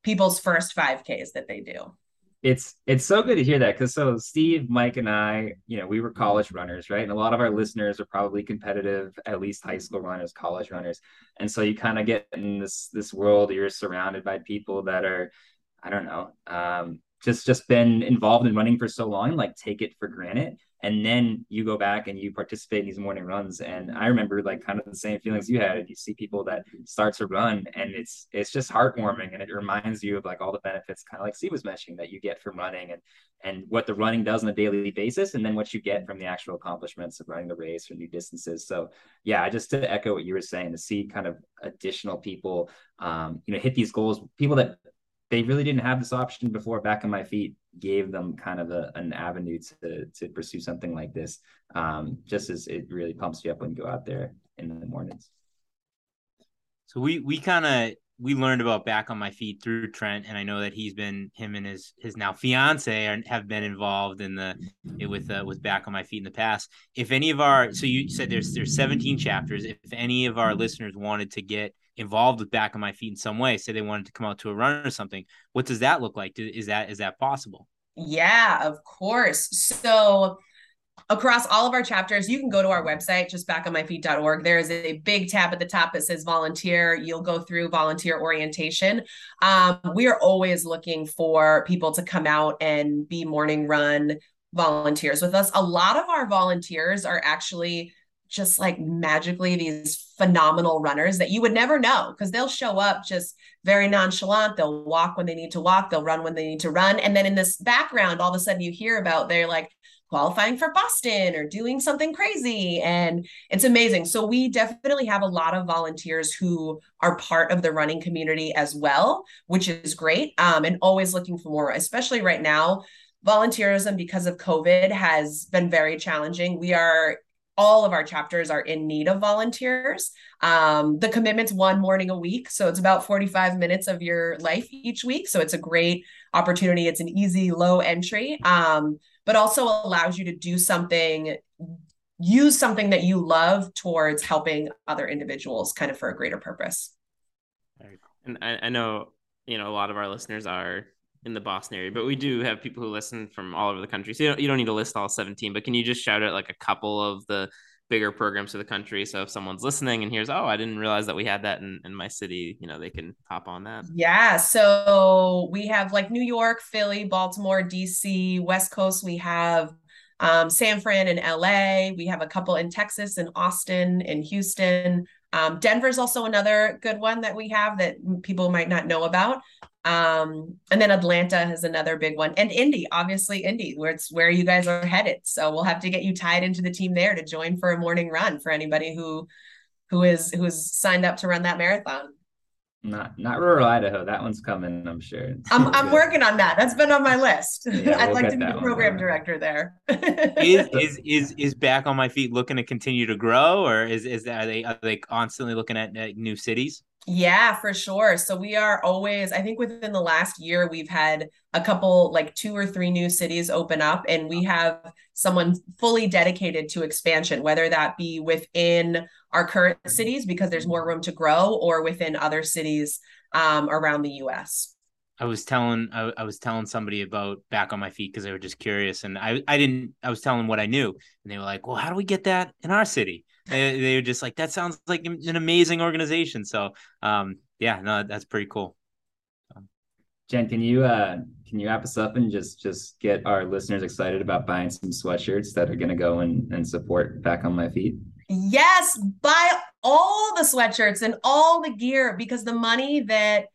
E: people's first 5Ks that they do.
D: It's it's so good to hear that because so Steve, Mike, and I, you know, we were college runners, right? And a lot of our listeners are probably competitive, at least high school runners, college runners, and so you kind of get in this this world. You're surrounded by people that are, I don't know, um, just just been involved in running for so long, like take it for granted. And then you go back and you participate in these morning runs. And i remember like kind of the same feelings you had. You see people that start to run and it's it's just heartwarming. And it reminds you of like all the benefits kind of like steve was mentioning that you get from running and and what the running does on a daily basis and then what you get from the actual accomplishments of running the race or new distances. So yeah I just to echo what you were saying to see kind of additional people um, you know hit these goals people that they really didn't have this option before back on my feet gave them kind of a, an avenue to to pursue something like this um, just as it really pumps you up when you go out there in the mornings
A: so we we kind of we learned about back on my feet through Trent, and I know that he's been him and his his now fiance are, have been involved in the with uh, with back on my feet in the past. If any of our so you said there's there's 17 chapters. If any of our listeners wanted to get involved with back on my feet in some way, say they wanted to come out to a run or something, what does that look like? Is that is that possible?
E: Yeah, of course. So across all of our chapters, you can go to our website, just backonmyfeet.org. There is a big tab at the top that says volunteer. You'll go through volunteer orientation. Um, we are always looking for people to come out and be morning run volunteers with us. A lot of our volunteers are actually just like magically these phenomenal runners that you would never know because they'll show up just very nonchalant. They'll walk when they need to walk, they'll run when they need to run. And then in this background, all of a sudden you hear about they're like qualifying for Boston or doing something crazy. And it's amazing. So we definitely have a lot of volunteers who are part of the running community as well, which is great. Um, and always looking for more, especially right now. Volunteerism because of COVID has been very challenging. We are all of our chapters are in need of volunteers. Um, the commitment's one morning a week. So it's about 45 minutes of your life each week. So it's a great opportunity. It's an easy, low entry, um, but also allows you to do something, use something that you love towards helping other individuals kind of for a greater purpose.
F: And I, I know, you know, a lot of our listeners are in the Boston area, but we do have people who listen from all over the country. So you don't, you don't need to list all 17, but can you just shout out like a couple of the bigger programs for the country? So if someone's listening and hears, oh, I didn't realize that we had that in, in my city, you know, they can hop on that.
E: Yeah. So we have like New York, Philly, Baltimore, DC, West Coast. We have um, San Fran and LA. We have a couple in Texas and Austin and Houston. Um, Denver's also another good one that we have that people might not know about. Um, and then Atlanta is another big one, and Indy, obviously Indy, where it's where you guys are headed. So we'll have to get you tied into the team there to join for a morning run for anybody who who is who is signed up to run that marathon.
D: Not not rural Idaho. That one's coming, I'm sure.
E: I'm [LAUGHS] I'm working on that. That's been on my list. Yeah, [LAUGHS] I'd we'll like to be the program director there. [LAUGHS]
A: is is is is back on my feet looking to continue to grow, or is is are they are they constantly looking at, at new cities?
E: Yeah, for sure. So we are always, I think within the last year, we've had a couple, like two or three new cities open up, and we have someone fully dedicated to expansion, whether that be within our current cities because there's more room to grow or within other cities um, around the US.
A: I was telling I, I, was telling somebody about back on my feet because they were just curious, and I I didn't I was telling what I knew, and they were like, "Well, how do we get that in our city?" They, they were just like, that sounds like an amazing organization. So, um, yeah, no, that's pretty cool.
D: Jen, can you uh can you wrap us up and just just get our listeners excited about buying some sweatshirts that are gonna go and, and support back on my feet?
E: Yes, buy all the sweatshirts and all the gear because the money that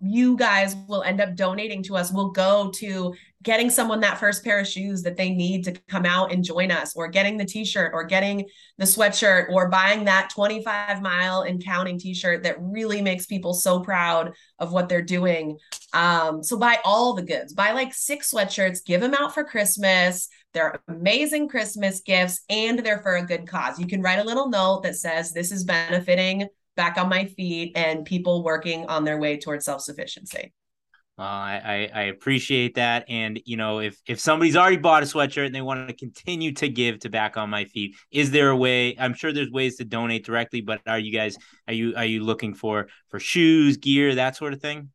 E: you guys will end up donating to us will go to getting someone that first pair of shoes that they need to come out and join us or getting the t-shirt or getting the sweatshirt or buying that 25 mile and counting t-shirt that really makes people so proud of what they're doing. Um, so buy all the goods buy like six sweatshirts give them out for christmas. They're amazing christmas gifts and they're for a good cause. You can write a little note that says this is benefiting back on my feet and people working on their way towards self-sufficiency
A: uh, I, I appreciate that, and you know, if if somebody's already bought a sweatshirt and they want to continue to give to back on my feet, is there a way? I'm sure there's ways to donate directly, but are you guys are you are you looking for for shoes, gear, that sort of thing?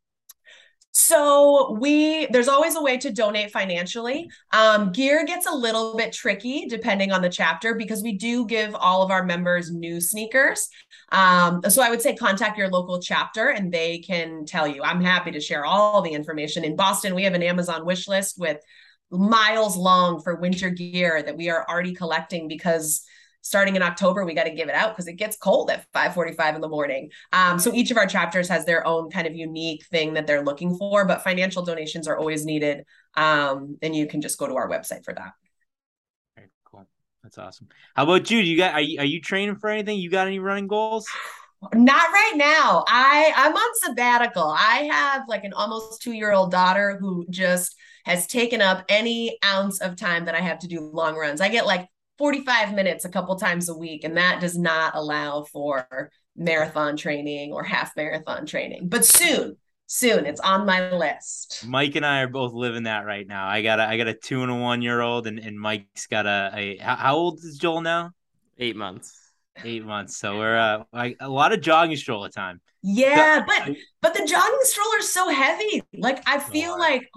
E: So we there's always a way to donate financially. Um, gear gets a little bit tricky depending on the chapter because we do give all of our members new sneakers. Um, so I would say contact your local chapter and they can tell you. I'm happy to share all the information. In Boston, we have an Amazon wish list with miles long for winter gear that we are already collecting because starting in October, we got to give it out because it gets cold at 5:45 in the morning. Um, so each of our chapters has their own kind of unique thing that they're looking for, but financial donations are always needed. Um, and you can just go to our website for that.
A: Very cool. That's awesome. How about Jude? You got are you, are you training for anything? You got any running goals?
E: Not right now. I I'm on sabbatical. I have like an almost 2-year-old daughter who just has taken up any ounce of time that I have to do long runs. I get like 45 minutes a couple times a week, and that does not allow for marathon training or half marathon training. But soon, soon, it's on my list.
A: Mike and I are both living that right now. I got a, I got a two and a one year old, and, and Mike's got a, a how old is Joel now?
F: Eight months.
A: Eight months. So we're uh, like a lot of jogging stroller time.
E: Yeah, but but the jogging stroller is so heavy. Like I feel like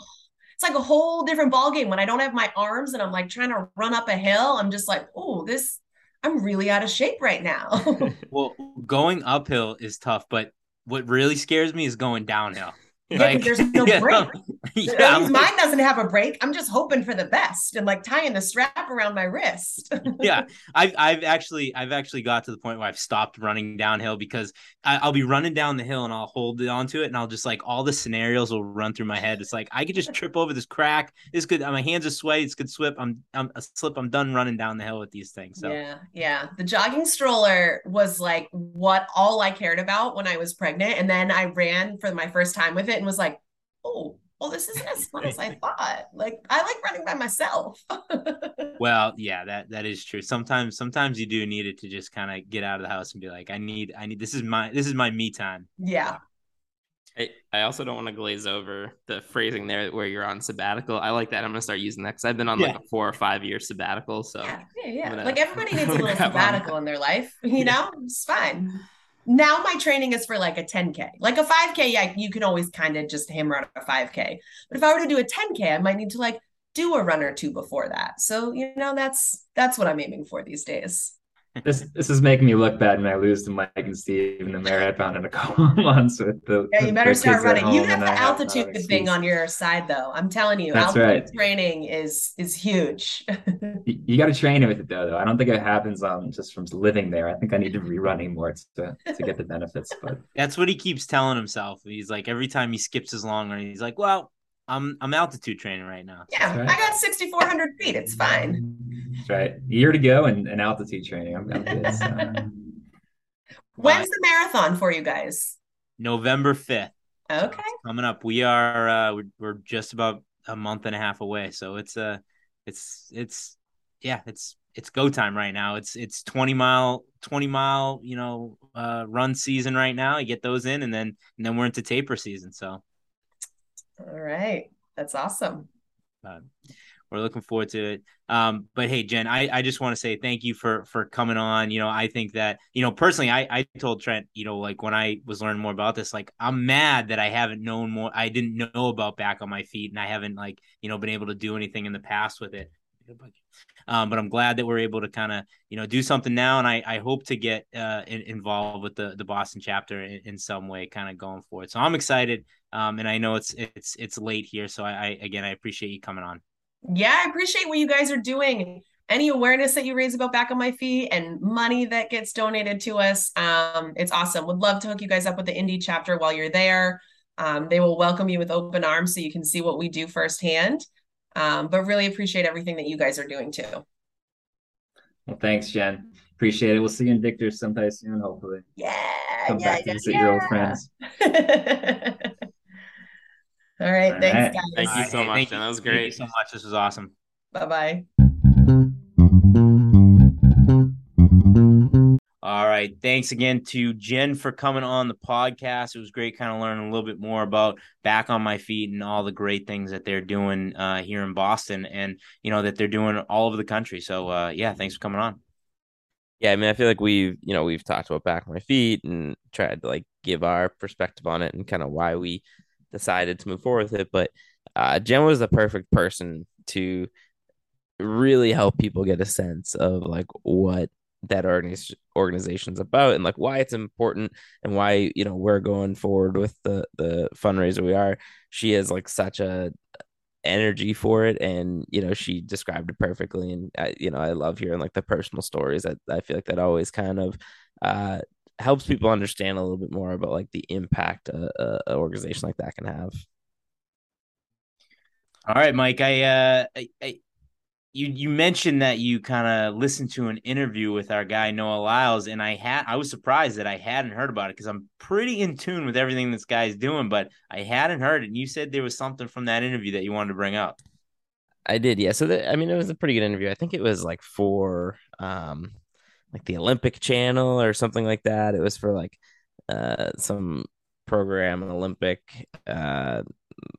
E: it's like a whole different ballgame when I don't have my arms and I'm like trying to run up a hill. I'm just like, oh, this I'm really out of shape right now. [LAUGHS] [LAUGHS]
A: well, going uphill is tough, but what really scares me is going downhill.
E: Yeah, like, there's [LAUGHS] no brake. [LAUGHS] yeah, At least mine doesn't have a brake. I'm just hoping for the best and like tying the strap around my wrist. [LAUGHS]
A: yeah, I've I've actually I've actually got to the point where I've stopped running downhill because I, will be running down the hill and I'll hold it onto it and I'll just like all the scenarios will run through my head. It's like I could just trip over this crack. This could my hands are sweaty. It's could slip. I'm I'm a slip. I'm done running down the hill with these things. So
E: yeah, yeah. The jogging stroller was like what all I cared about when I was pregnant, and then I ran for my first time with it and was like, oh, well, this isn't as fun as I [LAUGHS] thought. Like I like running by myself. [LAUGHS]
A: well, yeah, that that is true. Sometimes sometimes you do need it to just kind of get out of the house and be like, I need I need this is my this is my me time.
E: Yeah.
F: I, I also don't want to glaze over the phrasing there where you're on sabbatical. I like that. I'm gonna start using that because I've been on
A: Yeah.
F: like a four or five year sabbatical. So
E: Yeah, yeah, yeah.
F: gonna-
E: like everybody [LAUGHS] needs a
F: I'm
E: little
F: gonna grab on
E: sabbatical in their life, you know? It's fine. Now my training is for like a 10K. Like a 5K, yeah, you can always kind of just hammer out a 5K. But if I were to do a 10K, I might need to like do a run or two before that. So, you know, that's that's what I'm aiming for these days.
D: This this is making me look bad when I lose to Mike and Steve in the marathon in a couple of months with the
E: Yeah, you better start running. You
D: home
E: have
D: and
E: the
D: I have
E: altitude thing on your side though. I'm telling you,
D: That's
E: altitude
D: right.
E: training is is huge. [LAUGHS]
D: You, you got to train with it though, though. I don't think it happens um just from living there. I think I need to be running more to to get the benefits. But [LAUGHS]
A: That's what he keeps telling himself. He's like every time he skips his long run, he's like, "Well, I'm I'm altitude training right now."
E: yeah,
D: right.
E: I got 6,400 feet. It's fine.
D: That's right, a year to go and, and altitude training. I'm, I'm good. So. [LAUGHS]
E: When's the marathon for you guys?
A: November fifth
E: Okay.
A: coming up. We are uh, we're, we're just about a month and a half away, so it's uh it's it's yeah it's it's go time right now. It's it's twenty mile twenty mile you know uh, run season right now. You get those in, and then and then we're into taper season. So
E: All right. That's awesome.
A: uh, we're looking forward to it. Um, but hey, Jen, I, I just want to say thank you for for coming on. You know, I think that you know personally, I I told Trent, you know, like when I was learning more about this, like I'm mad that I haven't known more. I didn't know about back on my feet, and I haven't like you know been able to do anything in the past with it. Um, but I'm glad that we're able to kind of you know do something now, and I, I hope to get uh, in, involved with the the Boston chapter in, in some way, kind of going forward. So I'm excited, um, and I know it's it's it's late here, so I, I again I appreciate you coming on.
E: Yeah, I appreciate what you guys are doing. Any awareness that you raise about back on my feet and money that gets donated to us. Um, it's awesome. Would love to hook you guys up with the Indy chapter while you're there. Um, they will welcome you with open arms so you can see what we do firsthand. Um, but really appreciate everything that you guys are doing too.
D: Well, thanks, Jen. Appreciate it. We'll see you in Victor sometime soon, hopefully.
E: Yeah,
D: Come
E: yeah,
D: back to
E: yeah,
D: visit your old friends. [LAUGHS]
E: All right,
D: All
E: thanks,
D: right.
E: guys.
F: Thank you so much,
A: thank
F: Jen.
A: you.
F: That was
A: Thank you
F: great.
A: so much. This was awesome.
E: Bye bye.
A: All right. Thanks again to Jen for coming on the podcast. It was great kind of learning a little bit more about back on my feet and all the great things that they're doing uh, here in Boston and, you know, that they're doing all over the country. So, uh, yeah, thanks for coming on.
C: Yeah, I mean, I feel like we've, you know, we've talked about back on my feet and tried to like give our perspective on it and kind of why we decided to move forward with it. But uh, Jen was the perfect person to really help people get a sense of like what that organiz- organization's about and like why it's important and why you know we're going forward with the the fundraiser we are. She has like such a energy for it and you know she described it perfectly and I, you know I love hearing like the personal stories that I feel like that always kind of uh helps people understand a little bit more about like the impact a, a, organization like that can have
A: All right, Mike. I, uh, I, I you you mentioned that you kind of listened to an interview with our guy Noah Lyles, and I had I was surprised that I hadn't heard about it because I'm pretty in tune with everything this guy's doing, but I hadn't heard it. And you said there was something from that interview that you wanted to bring up.
C: I did yeah so the, I mean it was a pretty good interview I think it was like for um like the Olympic channel or something like that it was for like uh some program an Olympic uh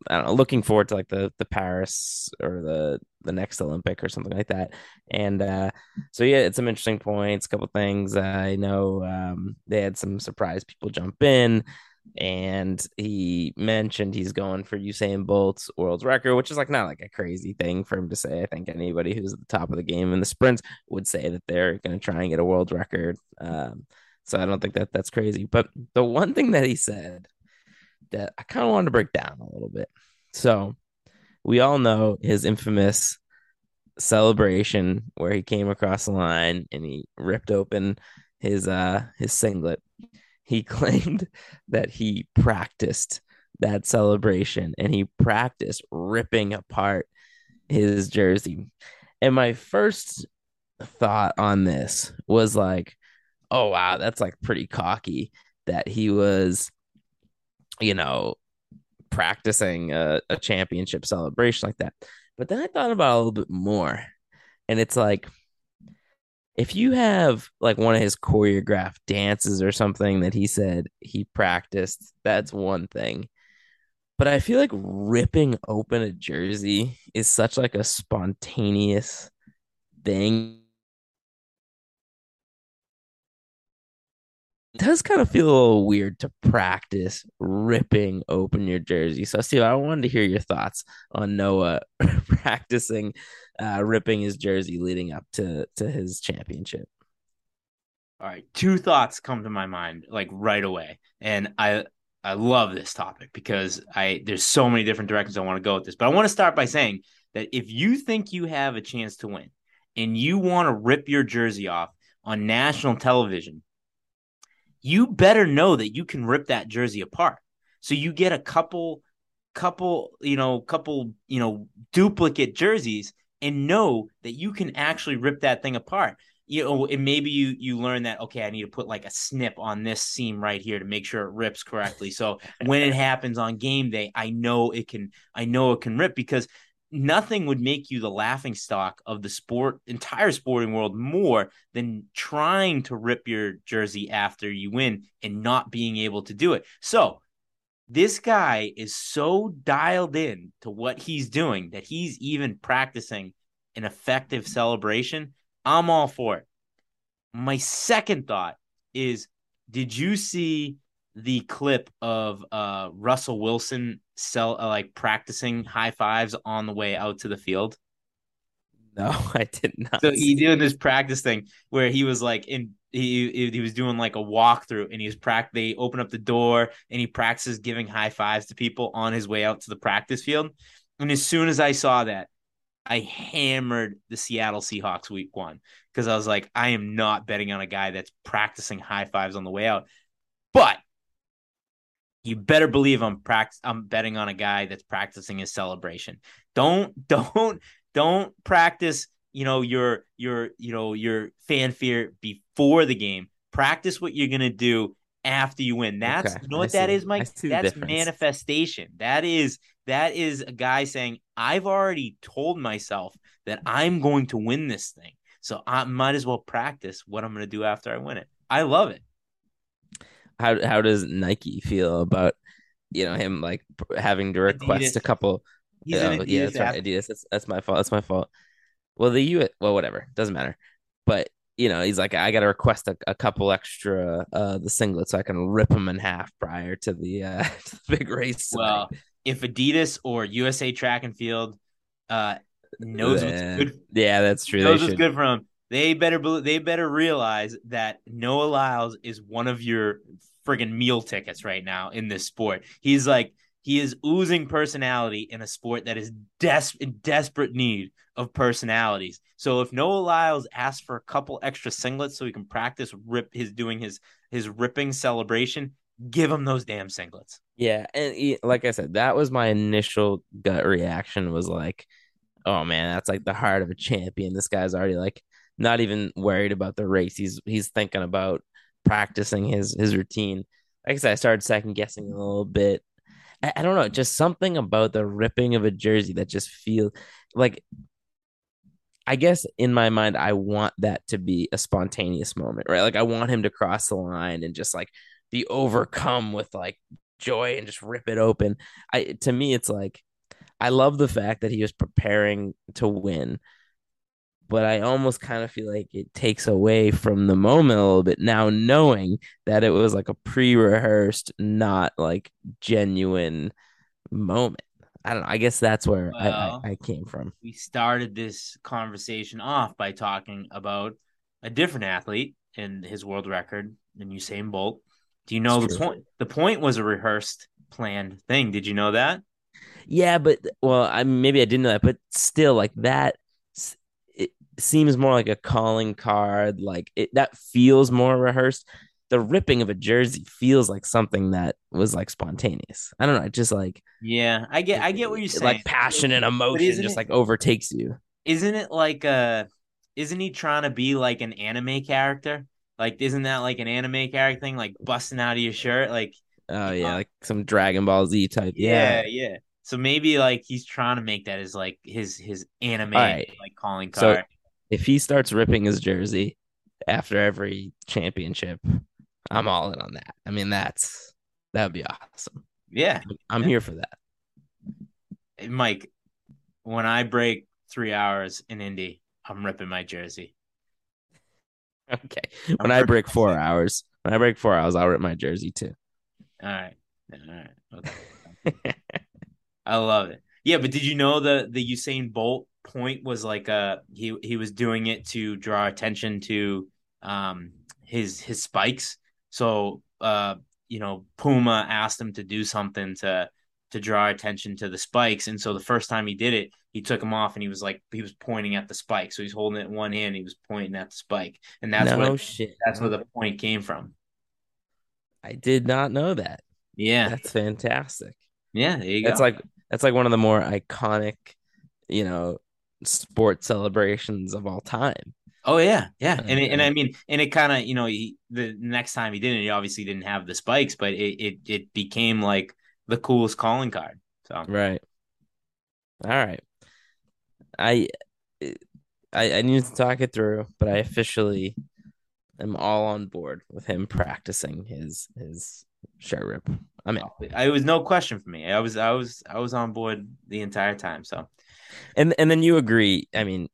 C: I don't know, looking forward to like the the Paris or the the next Olympic or something like that. And uh so yeah, it's some interesting points, a couple things. I know um they had some surprise people jump in and he mentioned he's going for Usain Bolt's world record, which is like not like a crazy thing for him to say. I think anybody who's at the top of the game in the sprints would say that they're going to try and get a world record. Um so I don't think that that's crazy. But the one thing that he said that I kind of wanted to break down a little bit. So we all know his infamous celebration where he came across the line and he ripped open his uh his singlet. He [LAUGHS] claimed that he practiced that celebration and he practiced ripping apart his jersey. And my first thought on this was like, oh wow, that's like pretty cocky that he was you know, practicing a, a championship celebration like that. But then I thought about a little bit more, and it's like if you have like one of his choreographed dances or something that he said he practiced, that's one thing. But I feel like ripping open a jersey is such like a spontaneous thing does kind of feel a little weird to practice ripping open your jersey. So, Steve, I wanted to hear your thoughts on Noah [LAUGHS] practicing uh, ripping his jersey leading up to to his championship.
A: All right, two thoughts come to my mind like right away, and I I love this topic because I there's so many different directions I want to go with this. But I want to start by saying that if you think you have a chance to win and you want to rip your jersey off on national television you better know that you can rip that jersey apart. So you get a couple, couple, you know, couple, you know, duplicate jerseys and know that you can actually rip that thing apart. You know, and maybe you you learn that okay, I need to put like a snip on this seam right here to make sure it rips correctly. So when it [LAUGHS] happens on game day, I know it can I know it can rip because nothing would make you the laughing stock of the sport entire sporting world more than trying to rip your jersey after you win and not being able to do it. So this guy is so dialed in to what he's doing that he's even practicing an effective celebration. I'm all for it. My second thought is did you see the clip of uh, Russell Wilson sell uh, like practicing high fives on the way out to the field?
C: No, [LAUGHS] I did not.
A: So he doing this practice thing where he was like in he he was doing like a walkthrough and he was practice. They open up the door and he practices giving high fives to people on his way out to the practice field. And as soon as I saw that, I hammered the Seattle Seahawks week one because I was like, I am not betting on a guy that's practicing high fives on the way out. But you better believe I'm practice I'm betting on a guy that's practicing his celebration. Don't [LAUGHS] don't don't practice, you know, your your you know, your fanfare before the game. Practice what you're going to do after you win. That's okay, you know what that is, Mike? That's manifestation. That is that is a guy saying, "I've already told myself that I'm going to win this thing. So I might as well practice what I'm going to do after I win it." I love it
C: how how does Nike feel about you know him like having to request Adidas. a couple? He's oh, yeah, that's right. Adidas. That's, that's my fault. That's my fault. Well, the U. Well, whatever. Doesn't matter. But you know, he's like, I got to request a, a, couple extra uh the singlets so I can rip them in half prior to the uh [LAUGHS] to the big race.
A: Tonight. Well, if Adidas or USA Track and Field uh knows what's good,
C: yeah, that's true.
A: Knows what's good for him. They better they better realize that Noah Lyles is one of your friggin' meal tickets right now in this sport. He's like he is oozing personality in a sport that is des- in desperate need of personalities. So if Noah Lyles asks for a couple extra singlets so he can practice rip his doing his his ripping celebration, give him those damn singlets.
C: Yeah, and he, like I said, that was my initial gut reaction was like, oh man, that's like the heart of a champion. This guy's already like not even worried about the race. He's he's thinking about practicing his his routine. Like I said, I started second guessing a little bit. I, I don't know, just something about the ripping of a jersey that just feels like I guess in my mind, I want that to be a spontaneous moment, right? Like I want him to cross the line and just like be overcome with like joy and just rip it open. I to me, it's like I love the fact that he was preparing to win, but I almost kind of feel like it takes away from the moment a little bit now, knowing that it was like a pre rehearsed, not like genuine moment. I don't know. I guess that's where well, I, I, I came from.
A: We started this conversation off by talking about a different athlete and his world record than Usain Bolt. Do you know the point? The point was a rehearsed, planned thing. Did you know that?
C: Yeah, but well, I maybe I didn't know that, but still, like that seems more like a calling card. Like it that feels more rehearsed. The ripping of a jersey feels like something that was like spontaneous. I don't know, just like
A: yeah, I get I get what you're saying.
C: Like passion and emotion just it, like overtakes you.
A: Isn't it like uh isn't he trying to be like an anime character? Like isn't that like an anime character thing like busting out of your shirt? Like
C: Oh yeah, like some Dragon Ball Z type.
A: Yeah,
C: Yeah.
A: yeah. So maybe like he's trying to make that as like his his anime
C: Alright.
A: like calling
C: So-
A: card.
C: If he starts ripping his jersey after every championship, I'm all in on that. I mean, that's that would be awesome.
A: yeah,
C: I'm here for that.
A: Mike. When I break three hours in Indy, I'm ripping my jersey. [LAUGHS]
C: Okay.
A: I'm
C: When I break four hours, when I break four hours, I'll rip my jersey too.
A: All right, all right. Okay. [LAUGHS] I love it. Yeah, but did you know the the Usain Bolt point was like uh he he was doing it to draw attention to um his his spikes. So uh you know Puma asked him to do something to to draw attention to the spikes, and so the first time he did it, he took them off and he was like he was pointing at the spike. So he's holding it in one hand, he was pointing at the spike, and that's
C: no
A: where
C: shit.
A: that's where the point came from.
C: I did not know that.
A: Yeah,
C: That's fantastic.
A: yeah. There you
C: That's
A: go.
C: like that's like one of the more iconic, you know, sport celebrations of all time.
A: Oh yeah, yeah, and it, and
C: Uh,
A: I mean, and it kind of you know he, the next time he did it, he obviously didn't have the spikes, but it it it became like the coolest calling card. So
C: Right. All right. I I I need to talk it through, but I officially am all on board with him practicing his his shirt rip. I'm in.
A: it was no question for me. I was I was I was on board the entire time. So
C: And and then you agree. I mean,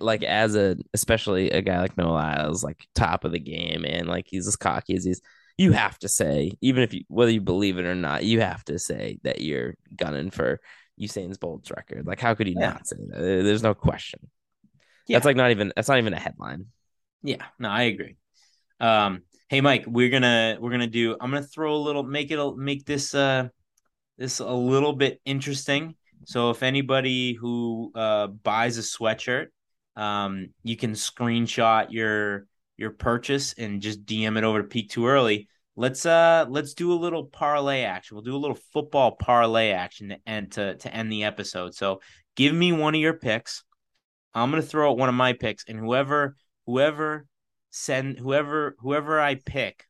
C: like as a especially a guy like Noah Lyles, like top of the game, and like he's as cocky as he's. You have to say, even if you whether you believe it or not, you have to say that you're gunning for Usain's Bolt's record. Like, how could you
A: Yeah.
C: not say that? There's no question.
A: Yeah.
C: That's like not even that's not even a headline.
A: yeah, no, I agree. Um, hey Mike, we're gonna we're gonna do. I'm gonna throw a little make it a, make this uh this a little bit interesting. So if anybody who uh buys a sweatshirt, um, you can screenshot your your purchase and just DM it over to Peak Too Early. Let's uh let's do a little parlay action. We'll do a little football parlay action to end to to end the episode. So give me one of your picks. I'm gonna throw out one of my picks, and whoever whoever send whoever whoever I pick.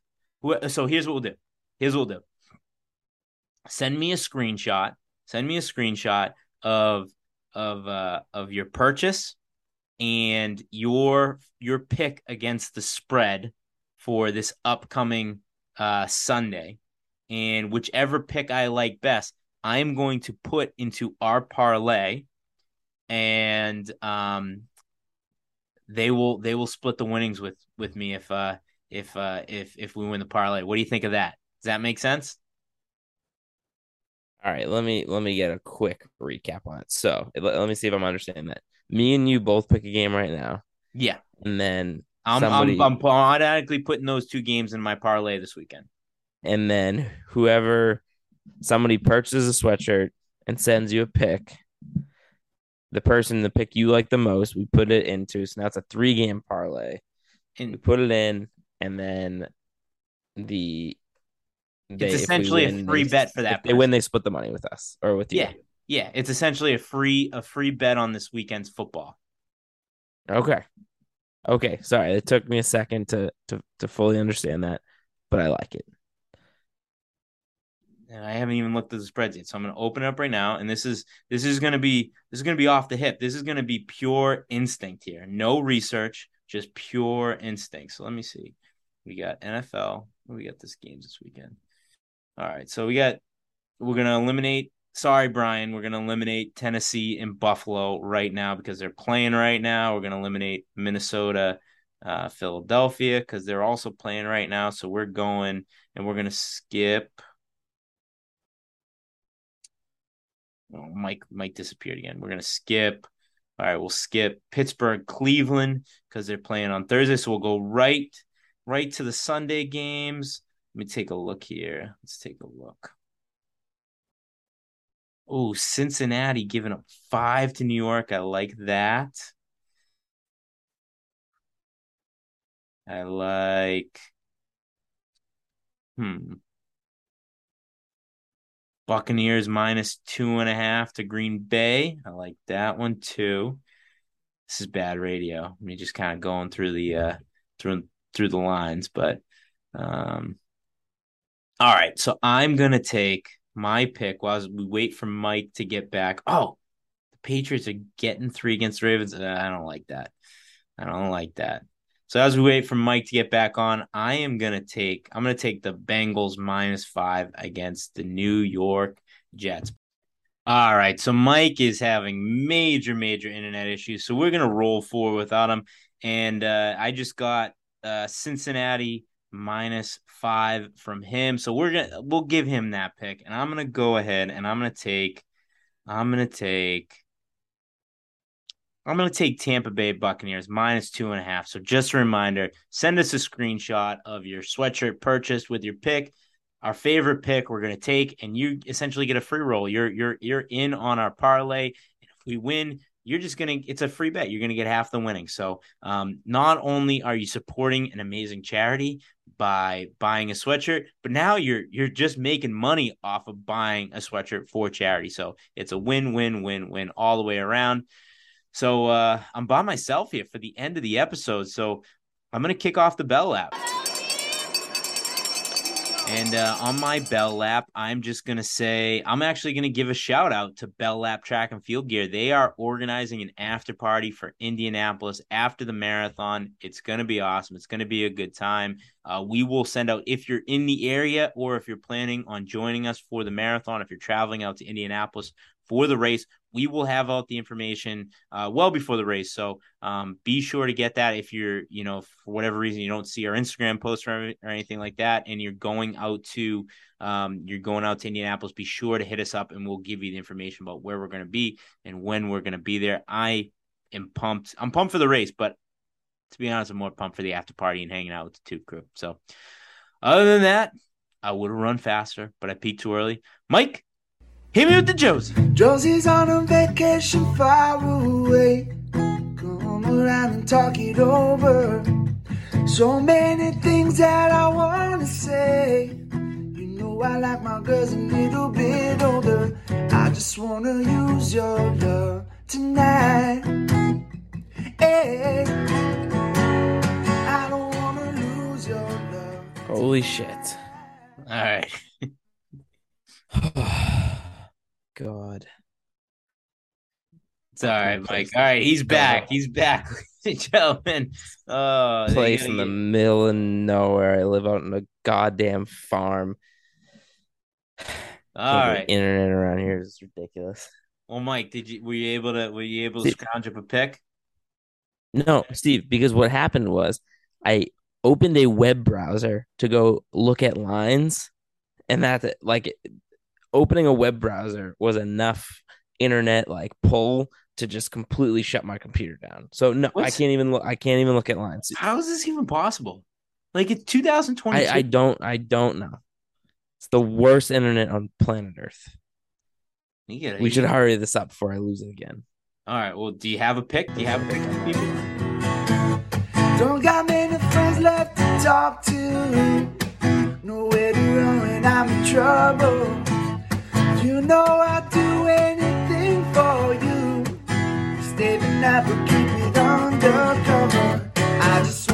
A: So here's what we'll do. Here's what we'll do. Send me a screenshot. Send me a screenshot of of uh of your purchase and your your pick against the spread for this upcoming uh Sunday. And whichever pick I like best, I'm going to put into our parlay and um they will they will split the winnings with with me if uh if uh if if we win the parlay. What do you think of that? Does that make sense?
C: All right, let me let me get a quick recap on it. So let, let me see if I'm understanding that. Me and you both pick a game right now,
A: Yeah.
C: and then
A: I'm
C: Somebody-
A: I'm I'm automatically putting those two games in my parlay this weekend.
C: and then whoever somebody purchases a sweatshirt and sends you a pick the person the pick you like the most we put it into so now it's a three game parlay we
A: And
C: put it in and then the they, we
A: essentially a free
C: they-
A: bet for that
C: they win they split the money with us or with you
A: yeah. Yeah, it's essentially a free a free bet on this weekend's football.
C: okay okay sorry it took me a second to to to fully understand that but i like it
A: And I haven't even looked at the spreads yet. So I'm gonna open it up right now. And this is this is gonna be this is gonna be off the hip. This is gonna be pure instinct here. No research, just pure instinct. So let me see. We got NFL. We got this games this weekend. All right. So we got we're gonna eliminate sorry, Brian. We're gonna eliminate Tennessee and Buffalo right now because they're playing right now. We're gonna eliminate Minnesota, uh, Philadelphia, because they're also playing right now. So we're going and we're gonna skip. Oh, Mike Mike disappeared again. We're gonna skip. All right, we'll skip Pittsburgh, Cleveland because they're playing on Thursday. So we'll go right right to the Sunday games. Let me take a look here. Let's take a look. Oh, Cincinnati giving up five to New York. I like that. I like. Hmm. Buccaneers minus two and a half to Green Bay. I like that one too. This is bad radio. I mean, just kind of going through the uh through through the lines, but um All right, so I'm gonna take my pick while we wait for Mike to get back. Oh, the Patriots are getting three against the Ravens. Uh, I don't like that. I don't like that. So as we wait for Mike to get back on, I am gonna take I'm gonna take the Bengals minus five against the New York Jets. All right, so Mike is having major, major internet issues, so we're gonna roll forward without him. And uh, I just got uh, Cincinnati minus five from him, so we're gonna we'll give him that pick, and I'm gonna go ahead and I'm gonna take I'm gonna take I'm to take Tampa Bay Buccaneers minus two and a half. So just a reminder send us a screenshot of your sweatshirt purchased with your pick. Our favorite pick we're to take, and you essentially get a free roll. You're you're you're in on our parlay. And If we win, you're just gonna it's a free bet. You're gonna get half the winning. So um, not only are you supporting an amazing charity by buying a sweatshirt, but now you're you're just making money off of buying a sweatshirt for charity. So it's a win win win win all the way around. So uh, I'm by myself here for the end of the episode. So I'm going to kick off the bell lap. And uh, on my Bell Lap, I'm just going to say, I'm actually going to give a shout out to Bell Lap Track and Field Gear. They are organizing an after party for Indianapolis after the marathon. It's going to be awesome. It's going to be a good time. Uh, we will send out, if you're in the area or if you're planning on joining us for the marathon, if you're traveling out to Indianapolis for the race, we will have out the information uh, well before the race. So um, be sure to get that if you're, you know, for whatever reason you don't see our Instagram post or, or anything like that, and you're going out to, um, you're going out to Indianapolis. Be sure to hit us up, and we'll give you the information about where we're going to be and when we're going to be there. I am pumped. I'm pumped for the race, but to be honest, I'm more pumped for the after party and hanging out with the tube crew. So other than that, I would have run faster, but I peaked too early. Mike, Hit me with the Josie.
G: Josie's on a vacation far away. Come around and talk it over. So many things that I wanna say. You know I like my girls a little bit older. I just wanna use your love tonight. Hey, I don't wanna lose your love.
C: Holy shit.
A: All right. [LAUGHS]
C: God.
A: It's all right, Mike. All right, he's back. He's back, [LAUGHS] gentlemen. Oh,
C: Place in the
A: get-
C: middle of nowhere. I live out in a goddamn farm. [SIGHS]
A: All right.
C: Internet around here is ridiculous.
A: Well, Mike, did you were you able to were you able to scrounge up a pick?
C: No, Steve, because what happened was I opened a web browser to go look at lines, and that like opening a web browser was enough internet like pull to just completely shut my computer down. So no, I can't even look. I can't even look at lines.
A: How is this even possible? Like it's 2022.
C: I, I don't. I don't know. It's the worst internet on planet Earth.
A: You gotta-
C: We should hurry this up before I lose it again.
A: All right. Well, do you have a pick? Do you have a pick, people?
G: Don't got many friends left to talk to. Nowhere to run when I'm in trouble. You know I'd do anything for you. Stay the night, but keep it undercover. I just